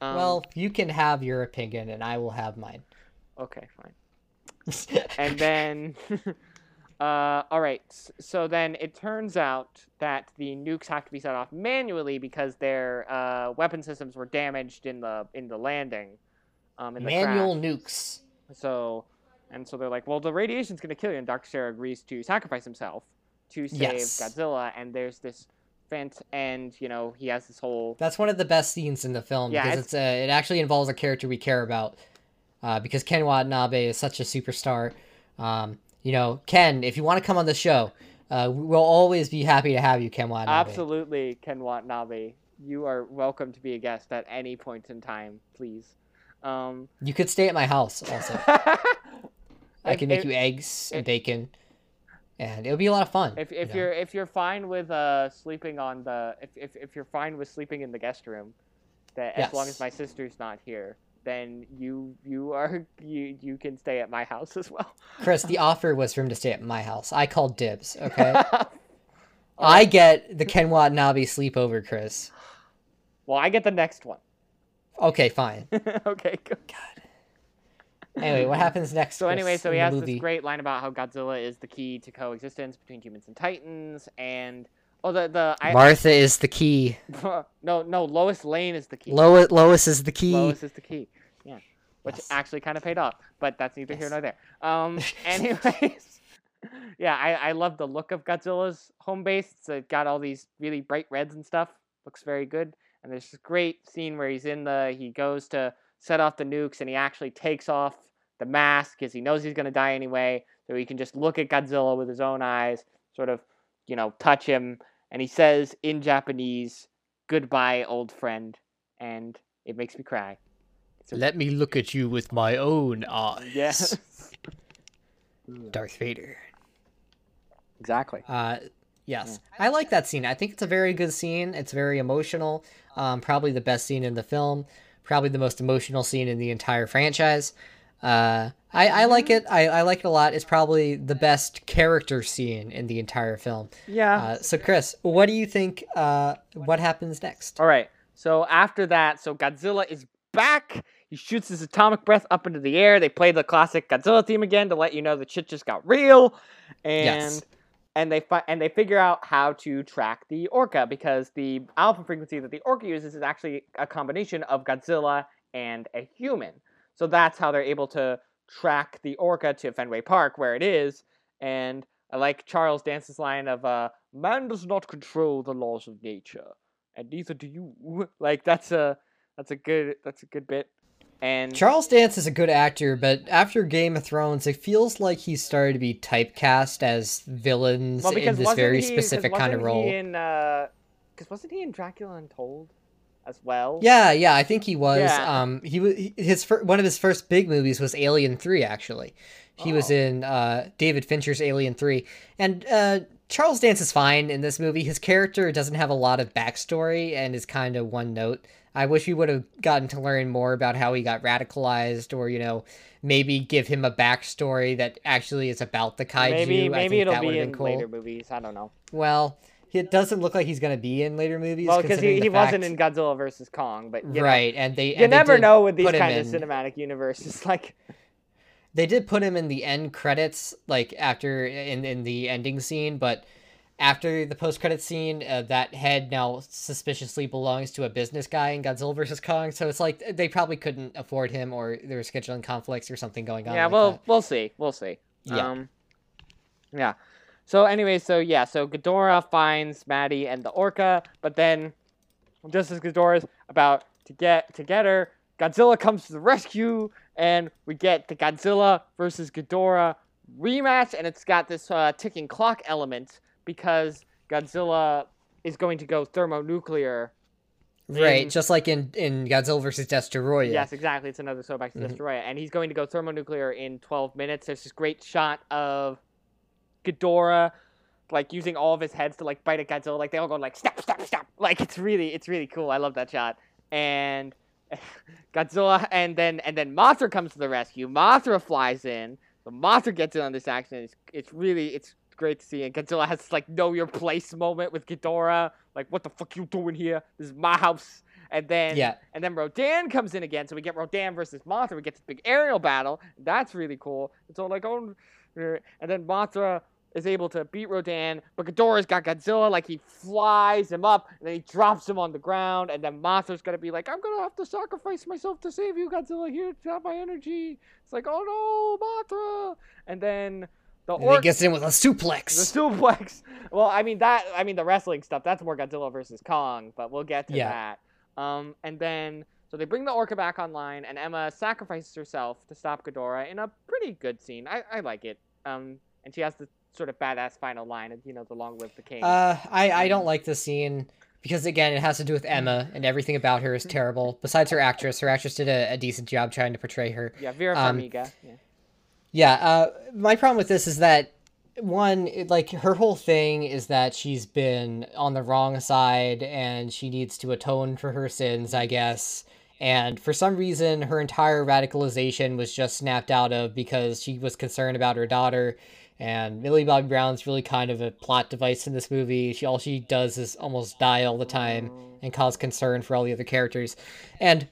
Um, well, you can have your opinion, and I will have mine. okay, fine. and then uh, all right so then it turns out that the nukes have to be set off manually because their uh, weapon systems were damaged in the in the landing um, in the Manual crash. nukes. so and so they're like well the radiation's going to kill you and dr sarah agrees to sacrifice himself to save Yes. godzilla and there's this fant and you know he has this whole That's one of the best scenes in the film Yeah, because it's- it's, uh, it actually involves a character we care about. Uh, because Ken Watanabe is such a superstar. Um, you know, Ken, if you want to come on the show, uh, we'll always be happy to have you, Ken Watanabe. Absolutely, Ken Watanabe. You are welcome to be a guest at any point in time, please. Um, You could stay at my house also. I can make you eggs and bacon, and it'll be a lot of fun. If you if know. you're if you're fine with uh sleeping on the if if, if you're fine with sleeping in the guest room, that as long as my sister's not here, then you you are you you can stay at my house as well. Chris, the offer was for him to stay at my house. I called dibs. Okay, I get the Ken Watanabe sleepover, Chris. well, I get the next one. Okay, fine. okay, good. Anyway, what happens next? So anyway, so he has movie? this great line about how Godzilla is the key to coexistence between humans and Titans, and oh, the the I, Martha is the key. no no Lois Lane is the key. Lois, Lois is the key. Lois is the key. Yeah, which Yes. actually kind of paid off, but that's neither here nor there. Um, anyways, yeah, I I love the look of Godzilla's home base. It's uh, got all these really bright reds and stuff. Looks very good. And there's this great scene where he's in the he goes to set off the nukes and he actually takes off the mask because he knows he's gonna die anyway, so he can just look at Godzilla with his own eyes, sort of, you know, touch him, and he says in Japanese, "Goodbye, old friend," and it makes me cry. It's a- Let me look at you with my own eyes. Yes. Darth Vader. exactly. Uh, yes, I like that scene. I think it's a very good scene. It's very emotional. Um, probably the best scene in the film. Probably the most emotional scene in the entire franchise. Uh, I, I like it. I, I like it a lot. It's probably the best character scene in the entire film. Yeah. Uh, so, Chris, what do you think? Uh, what happens next? All right. So after that, so Godzilla is back. He shoots his atomic breath up into the air. They play the classic Godzilla theme again to let you know the shit just got real, and Yes. And they fi- and they figure out how to track the orca because the alpha frequency that the orca uses is actually a combination of Godzilla and a human. So that's how they're able to track the orca to Fenway Park where it is. And I like Charles Dance's line of uh, "Man does not control the laws of nature." and neither do you. Like that's a that's a good that's a good bit. And Charles Dance is a good actor, but after Game of Thrones, it feels like he's started to be typecast as villains well, in this very he- specific kind of role. He in because wasn't he in Dracula Untold as well? Yeah, yeah, I think he was. Yeah. Um, he was his fir- one of his first big movies was Alien Three. Actually, he was Oh. in uh, David Fincher's Alien Three, and uh, Charles Dance is fine in this movie. His character doesn't have a lot of backstory and is kind of one note. I wish we would have gotten to learn more about how he got radicalized, or you know, maybe give him a backstory that actually is about the kaiju. maybe maybe it'll that be in cool. later movies. I don't know. Well, it doesn't look like he's gonna be in later movies. Well, because he, he wasn't in Godzilla versus Kong, but you know, right, and they you and they never know with these kind of in- cinematic universes. Like, They did put him in the end credits, like after in in the ending scene, but after the post credit scene, uh, that head now suspiciously belongs to a business guy in Godzilla vs Kong. So it's like they probably couldn't afford him, or there were scheduling conflicts or something going on. yeah, like well, that. we'll see. We'll see. Yeah. Um, yeah. So anyway, so yeah, so Ghidorah finds Maddie and the orca, but then just as Ghidorah's about to get to get her, Godzilla comes to the rescue, and we get the Godzilla versus Ghidorah rematch, and it's got this uh, ticking clock element because Godzilla is going to go thermonuclear. right, in- just like in in Godzilla versus Destoroyah. Yes, exactly. It's another throwback to Mhm. Destoroyah, and he's going to go thermonuclear in 12 minutes. There's this great shot of Ghidorah, like using all of his heads to like bite at Godzilla. Like they all go like stop, stop, stop. Like it's really, it's really cool. I love that shot. And Godzilla, and then and then Mothra comes to the rescue. Mothra flies in. So Mothra gets in on this action. It's it's really it's great to see. And Godzilla has like know your place moment with Ghidorah. Like what the fuck you doing here? This is my house. And then Yeah. and then Rodan comes in again, so we get Rodan versus Mothra. We get this big aerial battle. That's really cool. It's all like, oh, and then Mothra is able to beat Rodan, but Ghidorah's got Godzilla. Like he flies him up, and then he drops him on the ground. And then Mothra's gonna be like, I'm gonna have to sacrifice myself to save you, Godzilla. Here, have my energy. It's like, oh no, Mothra. And then the And he orc gets in with a suplex. the suplex. Well, I mean that. I mean the wrestling stuff. That's more Godzilla versus Kong, but we'll get to Yeah. that. Um, and then so they bring the orca back online, and Emma sacrifices herself to stop Ghidorah in a pretty good scene. I, I like it. Um, and she has the sort of badass final line, you know, the "Long live the king." Uh, I I don't like this scene because again, it has to do with Emma, and everything about her is terrible. Besides her actress, her actress did a, a decent job trying to portray her. yeah, Vera um, Farmiga. Yeah. Yeah, uh, my problem with this is that one, like her whole thing is that she's been on the wrong side and she needs to atone for her sins, I guess. And for some reason, her entire radicalization was just snapped out of because she was concerned about her daughter. And Millie Bobby Brown's really kind of a plot device in this movie. She all she does is almost die all the time and cause concern for all the other characters. And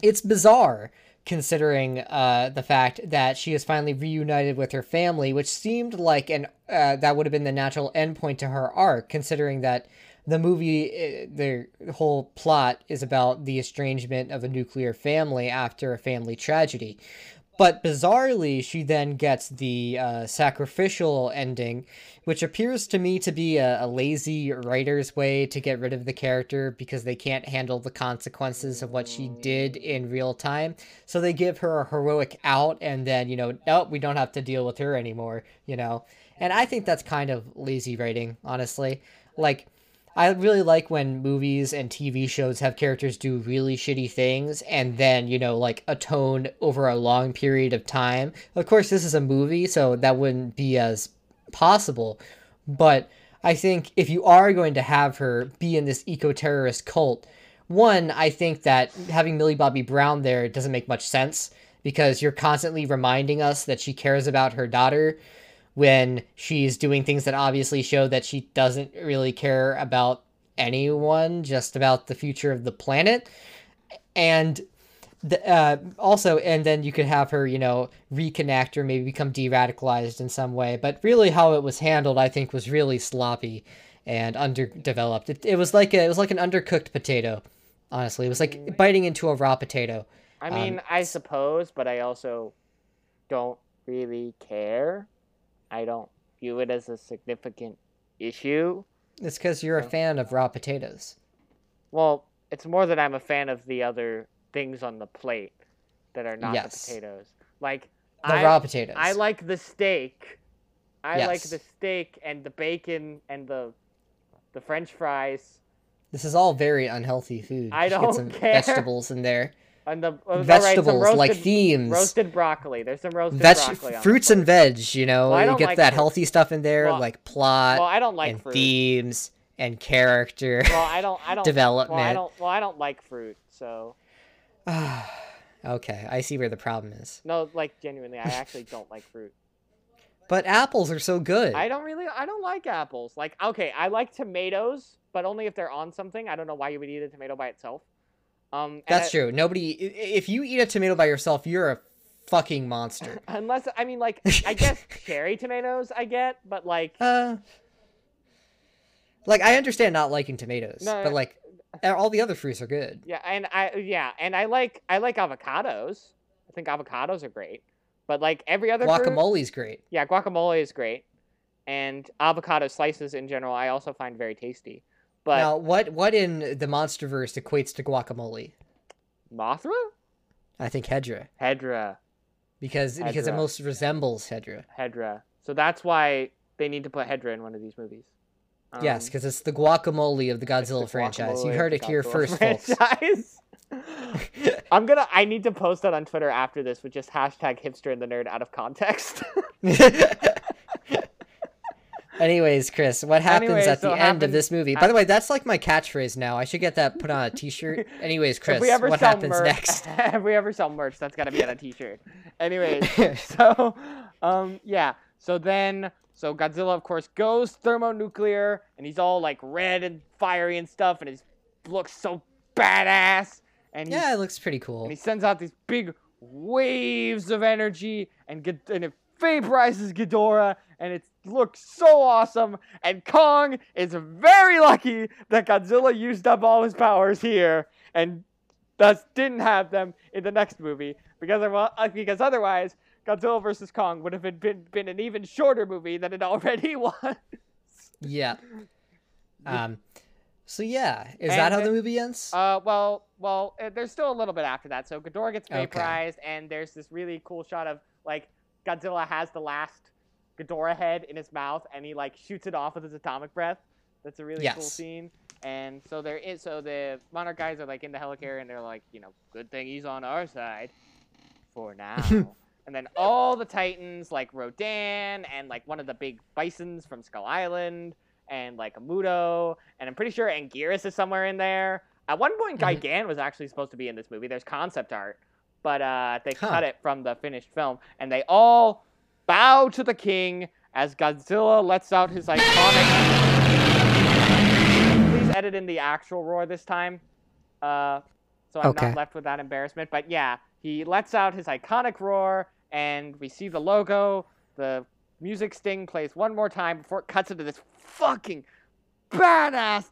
it's bizarre considering uh, the fact that she is finally reunited with her family, which seemed like an uh, that would have been the natural endpoint to her arc, considering that the movie, uh, the whole plot is about the estrangement of a nuclear family after a family tragedy. But bizarrely, she then gets the uh, sacrificial ending, which appears to me to be a, a lazy writer's way to get rid of the character because they can't handle the consequences of what she did in real time. So they give her a heroic out, and then, you know, nope, we don't have to deal with her anymore, you know? And I think that's kind of lazy writing, honestly. Like, I really like when movies and TV shows have characters do really shitty things and then, you know, like atone over a long period of time. Of course, this is a movie, so that wouldn't be as possible. But I think if you are going to have her be in this eco terrorist cult, one, I think that having Millie Bobby Brown there doesn't make much sense because you're constantly reminding us that she cares about her daughter when she's doing things that obviously show that she doesn't really care about anyone, just about the future of the planet. And the, uh, also, and then you could have her, you know, reconnect or maybe become de radicalized in some way. But really, how it was handled, I think, was really sloppy and underdeveloped. It, it was like a, it was like an undercooked potato. Honestly, it was like biting into a raw potato. I um, mean, I suppose, but I also don't really care. I don't view it as a significant issue. It's because you're a fan of raw potatoes. Well, it's more that I'm a fan of the other things on the plate that are not Yes. the potatoes. Like The I, raw potatoes. I like the steak. I like the steak and the bacon and the the French fries This is all very unhealthy food. I don't get some care. vegetables in there. And the oh, all right, vegetables like themes. roasted broccoli. There's some roasted Veg- broccoli on fruits and veg, you know, Well, you get like that fruit. healthy stuff in there, Well- like plot Well, I don't like and fruit. themes and character. Well, I don't. I don't. Well, I Development. don't. Well, I don't like fruit, so okay, I see where the problem is. no. Like genuinely, I actually don't like fruit. But apples are so good. I don't really. I don't like apples. Like okay, I like tomatoes, but only if they're on something. I don't know why you would eat a tomato by itself. Um, That's I- true. Nobody. If you eat a tomato by yourself, you're a fucking monster. Unless I mean, like, I guess cherry tomatoes I get, but like, Uh, like I understand not liking tomatoes, No, but like all the other fruits are good. yeah, and I yeah, and I like I like avocados. I think avocados are great, but like every other fruit- Guacamole's great. yeah, guacamole is great, and avocado slices in general I also find very tasty. But now, what what in the MonsterVerse equates to guacamole? Mothra, I think Hedorah, Hedorah, because because it most resembles Hedorah. Hedorah. So that's why they need to put Hedorah in one of these movies. yes, Um, because it's the guacamole of the Godzilla the franchise. You heard it here Godzilla first, folks. I'm gonna. I need to post that on Twitter after this with just hashtag hipster and the nerd out of context. Anyways, Chris, what happens Anyways, at the end happens- of this movie? By the way, that's like my catchphrase now. I should get that put on a T-shirt. Anyways, Chris, what happens merch, next? if we ever sell merch, that's gotta be on a T-shirt. Anyways, so um yeah, so then so Godzilla of course goes thermonuclear and he's all like red and fiery and stuff and he looks so badass and Yeah, it looks pretty cool. and he sends out these big waves of energy and get and it vaporizes Ghidorah and it looks so awesome and Kong is very lucky that Godzilla used up all his powers here and thus didn't have them in the next movie because of, uh, because otherwise Godzilla vs Kong would have been, been an even shorter movie than it already was. Yeah. Um. So yeah, is And that how the- the movie ends? Uh, well, well, uh, there's still a little bit after that. So Ghidorah gets Okay. vaporized, and there's this really cool shot of like Godzilla has the last Ghidorah head in his mouth, and he like shoots it off with his atomic breath. That's a really cool scene. And so there is, so the Monarch guys are like in the helicarrier, and they're like, you know, good thing he's on our side for now. and then all the Titans, like Rodan, and like one of the big bisons from Skull Island, and like Amudo, and I'm pretty sure Anguirus is somewhere in there. At one point. Gigan mm-hmm. was actually supposed to be in this movie. There's concept art, but uh, they Huh. cut it from the finished film, and they all bow to the king as Godzilla lets out his iconic. Please edit in the actual roar this time, uh, so I'm Okay. not left with that embarrassment. But yeah, he lets out his iconic roar, and we see the logo. The music sting plays one more time before it cuts into this fucking badass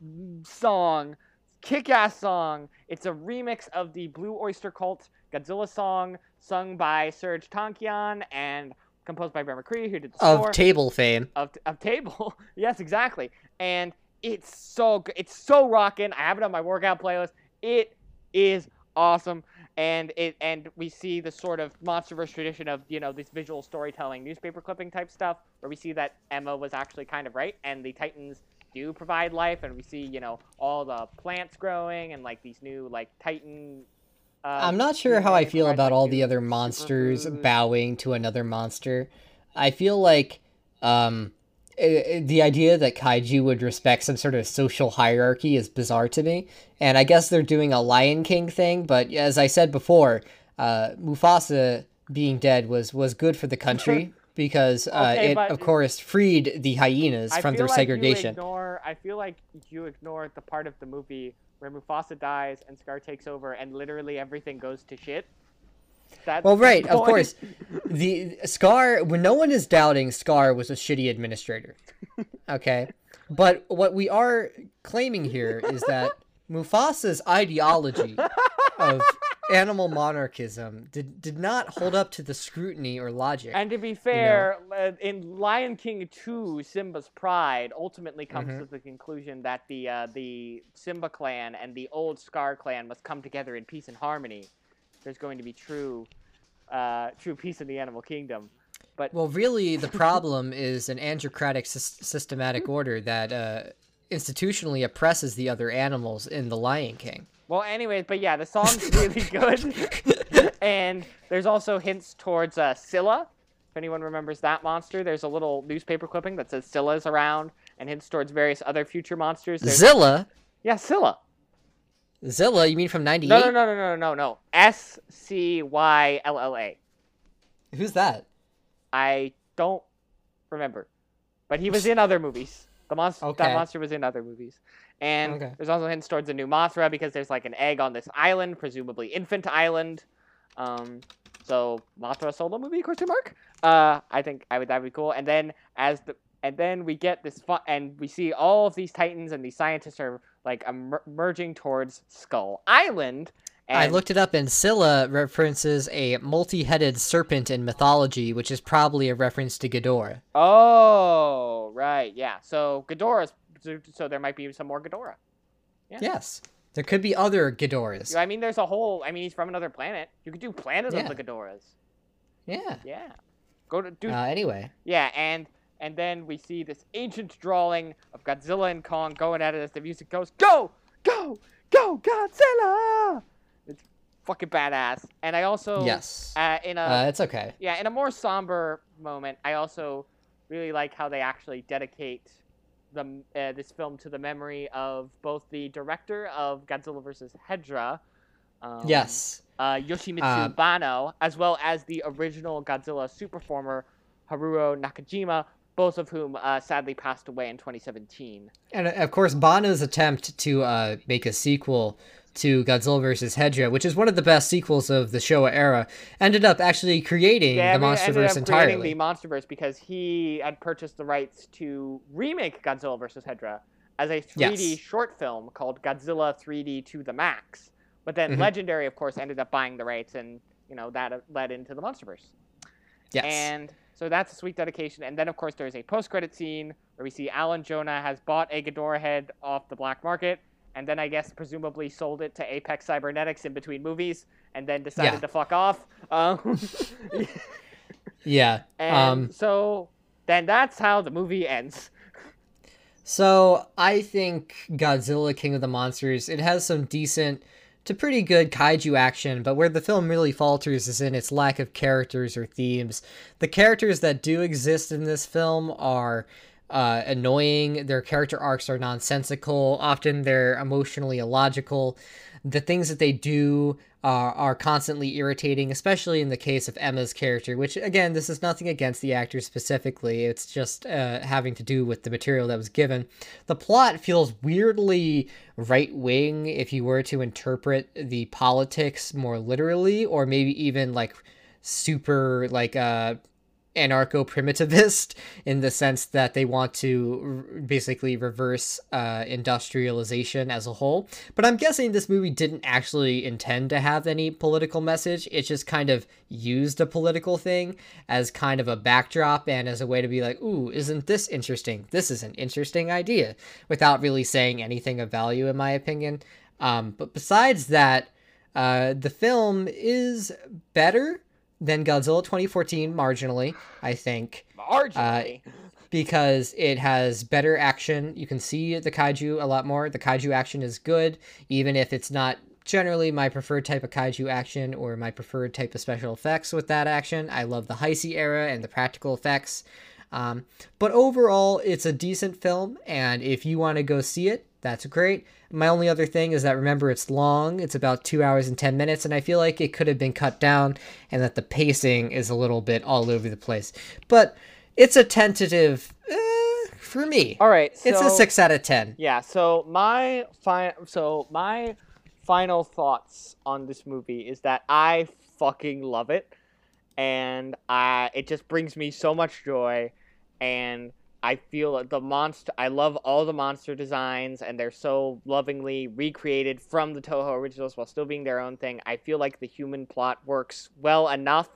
song, kick-ass song. It's a remix of the Blue Oyster Cult Godzilla song, sung by Serj Tankian and composed by Bear McCreary, who did the score of table fame. of, of table. yes, exactly. And it's so good. It's so rocking. I have it on my workout playlist. It is awesome. And it and we see the sort of MonsterVerse tradition of you know this visual storytelling, newspaper clipping type stuff, where we see that Emma was actually kind of right, and the Titans do provide life, and we see you know all the plants growing and like these new like Titan. Uh, I'm not sure how I feel about all the other monsters bowing to another monster. I feel like um, the idea that kaiju would respect some sort of social hierarchy is bizarre to me. And I guess they're doing a Lion King thing, but as I said before, uh, Mufasa being dead was was good for the country because uh, Okay, it of course freed the hyenas I from their like you segregation. ignore, I feel like you ignore the part of the movie where Mufasa dies and Scar takes over and literally everything goes to shit. That's Well, right, of course. The Scar, when no one is doubting Scar was a shitty administrator. Okay. But what we are claiming here is that Mufasa's ideology of animal monarchism did, did not hold up to the scrutiny or logic. And to be fair, uh, in Lion King 2, Simba's pride ultimately comes Mhm. to the conclusion that the uh, the Simba clan and the old Scar clan must come together in peace and harmony. There's going to be true uh, true peace in the animal kingdom. But well, really, the problem is an androcratic sys- systematic order that uh, institutionally oppresses the other animals in The Lion King. Well, anyways, but yeah, the song's really good. and there's also hints towards uh, Scylla. If anyone remembers that monster, there's a little newspaper clipping that says Scylla's around, and hints towards various other future monsters. There's- Zilla. yeah, Scylla. Zilla, you mean from '98? No, no, no, no, no, no, no. S C Y L L A. Who's that? I don't remember, but he was in other movies. The monster, Okay. that monster was in other movies, and Okay. there's also hints towards a new Mothra because there's like an egg on this island, presumably Infant Island. Um, so Mothra solo movie question mark? Uh, I think I would that would be cool. And then as the and then we get this fun, and we see all of these titans and these scientists are like emer- merging towards Skull Island. And I looked it up, and Scylla references a multi-headed serpent in mythology, which is probably a reference to Ghidorah. Oh, right, yeah. So Ghidorah's so, so there might be some more Ghidorah. Yeah. Yes, there could be other Ghidorahs. I mean, there's a whole. I mean, he's from another planet. You could do Planet Yeah. of the Ghidorahs. Yeah. Yeah. Go to do. Uh, anyway, yeah, and and then we see this ancient drawing of Godzilla and Kong going at it as the music goes. Go, go, go, Godzilla! It's fucking badass. And I also yes, uh, in a uh, it's okay. yeah, in a more somber moment, I also really like how they actually dedicate the uh, this film to the memory of both the director of Godzilla vs. Hedorah, um, yes, uh, Yoshimitsu Um, Banno, as well as the original Godzilla superformer Haruo Nakajima, both of whom uh, sadly passed away in 2017. and of course, Banno's attempt to uh, make a sequel to Godzilla vs. Hedorah, which is one of the best sequels of the Showa era, ended up actually creating Yeah, the I mean, ended MonsterVerse up entirely. creating the MonsterVerse because he had purchased the rights to remake Godzilla vs. Hedorah as a 3D Yes. short film called Godzilla 3D to the Max. But then Mhm. Legendary, of course, ended up buying the rights, and you know that uh, led into the MonsterVerse. Yes. And so that's a sweet dedication. And then, of course, there's a post-credit scene where we see Alan Jonah has bought a Ghidorah head off the black market, and then I guess presumably sold it to Apex Cybernetics in between movies, and then decided Yeah. to fuck off. Um, yeah. and Um, so then that's how the movie ends. So I think Godzilla King of the Monsters, it has some decent to pretty good kaiju action, but where the film really falters is in its lack of characters or themes. The characters that do exist in this film are uh, annoying, their character arcs are nonsensical, often they're emotionally illogical. The things that they do are, are constantly irritating, especially in the case of Emma's character, which, again, this is nothing against the actor specifically. It's just uh, having to do with the material that was given. The plot feels weirdly right wing if you were to interpret the politics more literally, or maybe even like super, like, uh, anarcho primitivist in the sense that they want to r- basically reverse uh, industrialization as a whole. But I'm guessing this movie didn't actually intend to have any political message. It just kind of used a political thing as kind of a backdrop and as a way to be like, ooh, isn't this interesting? This is an interesting idea without really saying anything of value, in my opinion. Um, but besides that, uh, the film is better than Godzilla 2014 marginally, I think, Marginally. Uh, because it has better action. You can see the kaiju a lot more. The kaiju action is good, even if it's not generally my preferred type of kaiju action or my preferred type of special effects with that action. I love the Heisei era and the practical effects. Um, but overall, it's a decent film, and if you want to go see it, that's great. My only other thing is that remember it's long, it's about two hours and 10 minutes, and I feel like it could have been cut down and that the pacing is a little bit all over the place. But it's a tentative eh, for me. All right. It's a 6 out of 10. Yeah. So my fi- so my final thoughts on this movie is that I fucking love it, and I it just brings me so much joy, and I feel like the monster. I love all the monster designs, and they're so lovingly recreated from the Toho originals while still being their own thing. I feel like the human plot works well enough.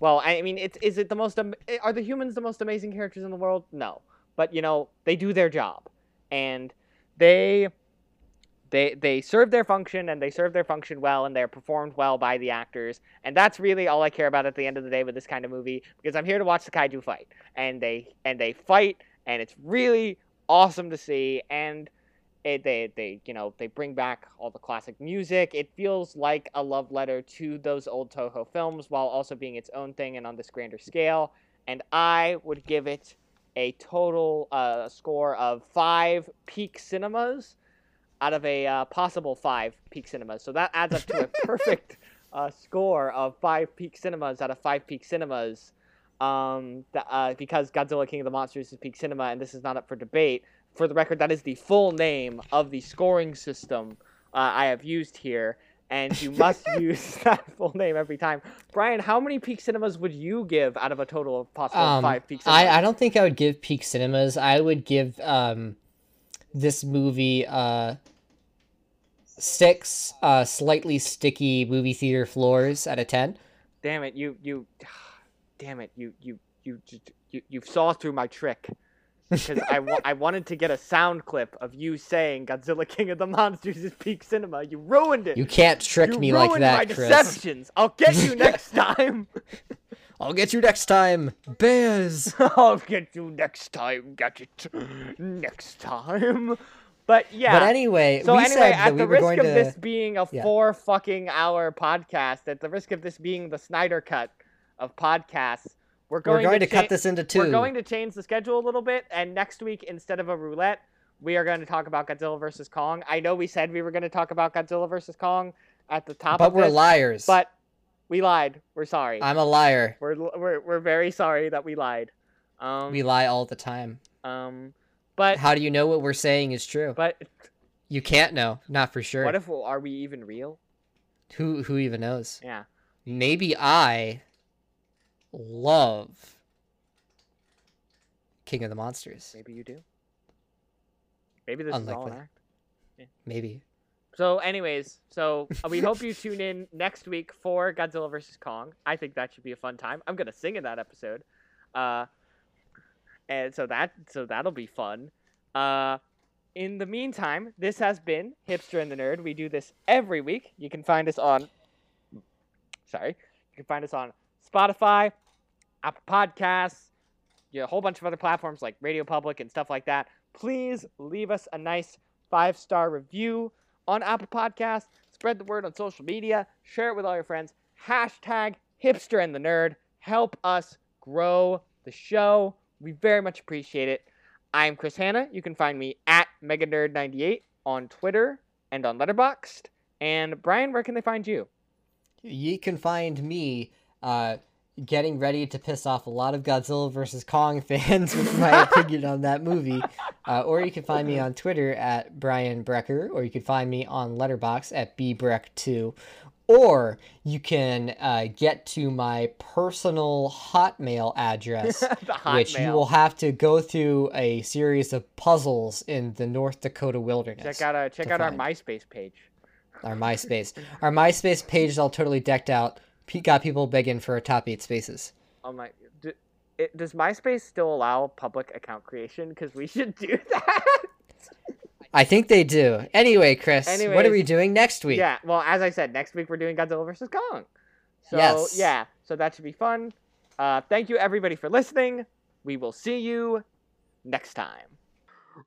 Well, I mean, it's is it the most? Am- eh, are the humans the most amazing characters in the world? No, but you know they do their job, and they they they serve their function and they serve their function well and they're performed well by the actors. And that's really all I care about at the end of the day with this kind of movie because I'm here to watch the kaiju fight. And they and they fight and it's really awesome to see. And it, they they you know they bring back all the classic music. It feels like a love letter to those old Toho films while also being its own thing and on this grander scale. And I would give it a total uh, score of five peak cinemas out of a uh, possible five peak cinemas. So that adds up to a perfect uh, score of five peak cinemas out of five peak cinemas. Um, th- uh, because Godzilla King of the Monsters is peak cinema, and this is not up for debate. For the record, that is the full name of the scoring system uh, I have used here, and you must use that full name every time. Brian, how many peak cinemas would you give out of a total of possible Um, five peak cinemas? I, I don't think I would give Peak Cinemas. I would give um, this movie uh, six uh, slightly sticky movie theater floors out of ten. Damn it, you you, damn it, you you you just- you you saw through my trick. Because I, wa- I wanted to get a sound clip of you saying Godzilla King of the Monsters is peak cinema. You ruined it. You can't trick You me like that, my Chris. deceptions. I'll get you next time. I'll get you next time, Bears. I'll get you next time. Gadget. Next time. But yeah. But anyway, So we anyway, at we the were risk of to. this being a Yeah. four fucking hour podcast, at the risk of this being the Snyder cut of podcasts, we're We're going, going to cha- cut this into two. We're going to change the schedule a little bit, and next week instead of a roulette, we are going to talk about Godzilla versus Kong. I know we said we were going to talk about Godzilla versus Kong at the top but we're this, liars. but we lied. We're sorry. I'm a liar. we're, we're we're very sorry that we lied. Um, We lie all the time. um, but How do you know what we're saying is true? but You can't know, not for sure. what if are we even real? who who even knows? Yeah. Maybe I love King of the Monsters. Maybe you do. Maybe this is all an Unlikely. act. Maybe. So, anyways, so uh, we hope you tune in next week for Godzilla vs Kong. I think that should be a fun time. I'm gonna sing in that episode, uh, and so that so that'll be fun. Uh, in the meantime, this has been Hipster and the Nerd. We do this every week. You can find us on. Sorry, you can find us on Spotify, Apple Podcasts, yeah, a whole bunch of other platforms like Radio Public and stuff like that. Please leave us a nice five star review on Apple Podcasts. Spread the word on social media. Share it with all your friends. Hashtag hipster and the nerd. Help us grow the show. We very much appreciate it. I'm Chris Hanna. You can find me at MegaNerd98 on Twitter and on Letterboxd. And Brian, where can they find you? You can find me uh, getting ready to piss off a lot of Godzilla vs. Kong fans with my opinion on that movie. Uh, or you can find me on Twitter at Brian Brecker, or you can find me on Letterboxd at bbreck2. Or you can uh, get to my personal Hotmail address, which you will have to go through a series of puzzles in the North Dakota wilderness. check out uh, check out our. MySpace page. Our MySpace. Our MySpace page is all totally decked out. Got people begging for a top eight spaces. Oh my! D- it, does MySpace still allow public account creation? Because we should do that. I think they do. Anyway, Chris, what are we doing next week? Yeah, well, as I said, next week we're doing Godzilla vs. Kong. So, Yes. yeah, so that should be fun. Uh, thank you, everybody, for listening. We will see you next time.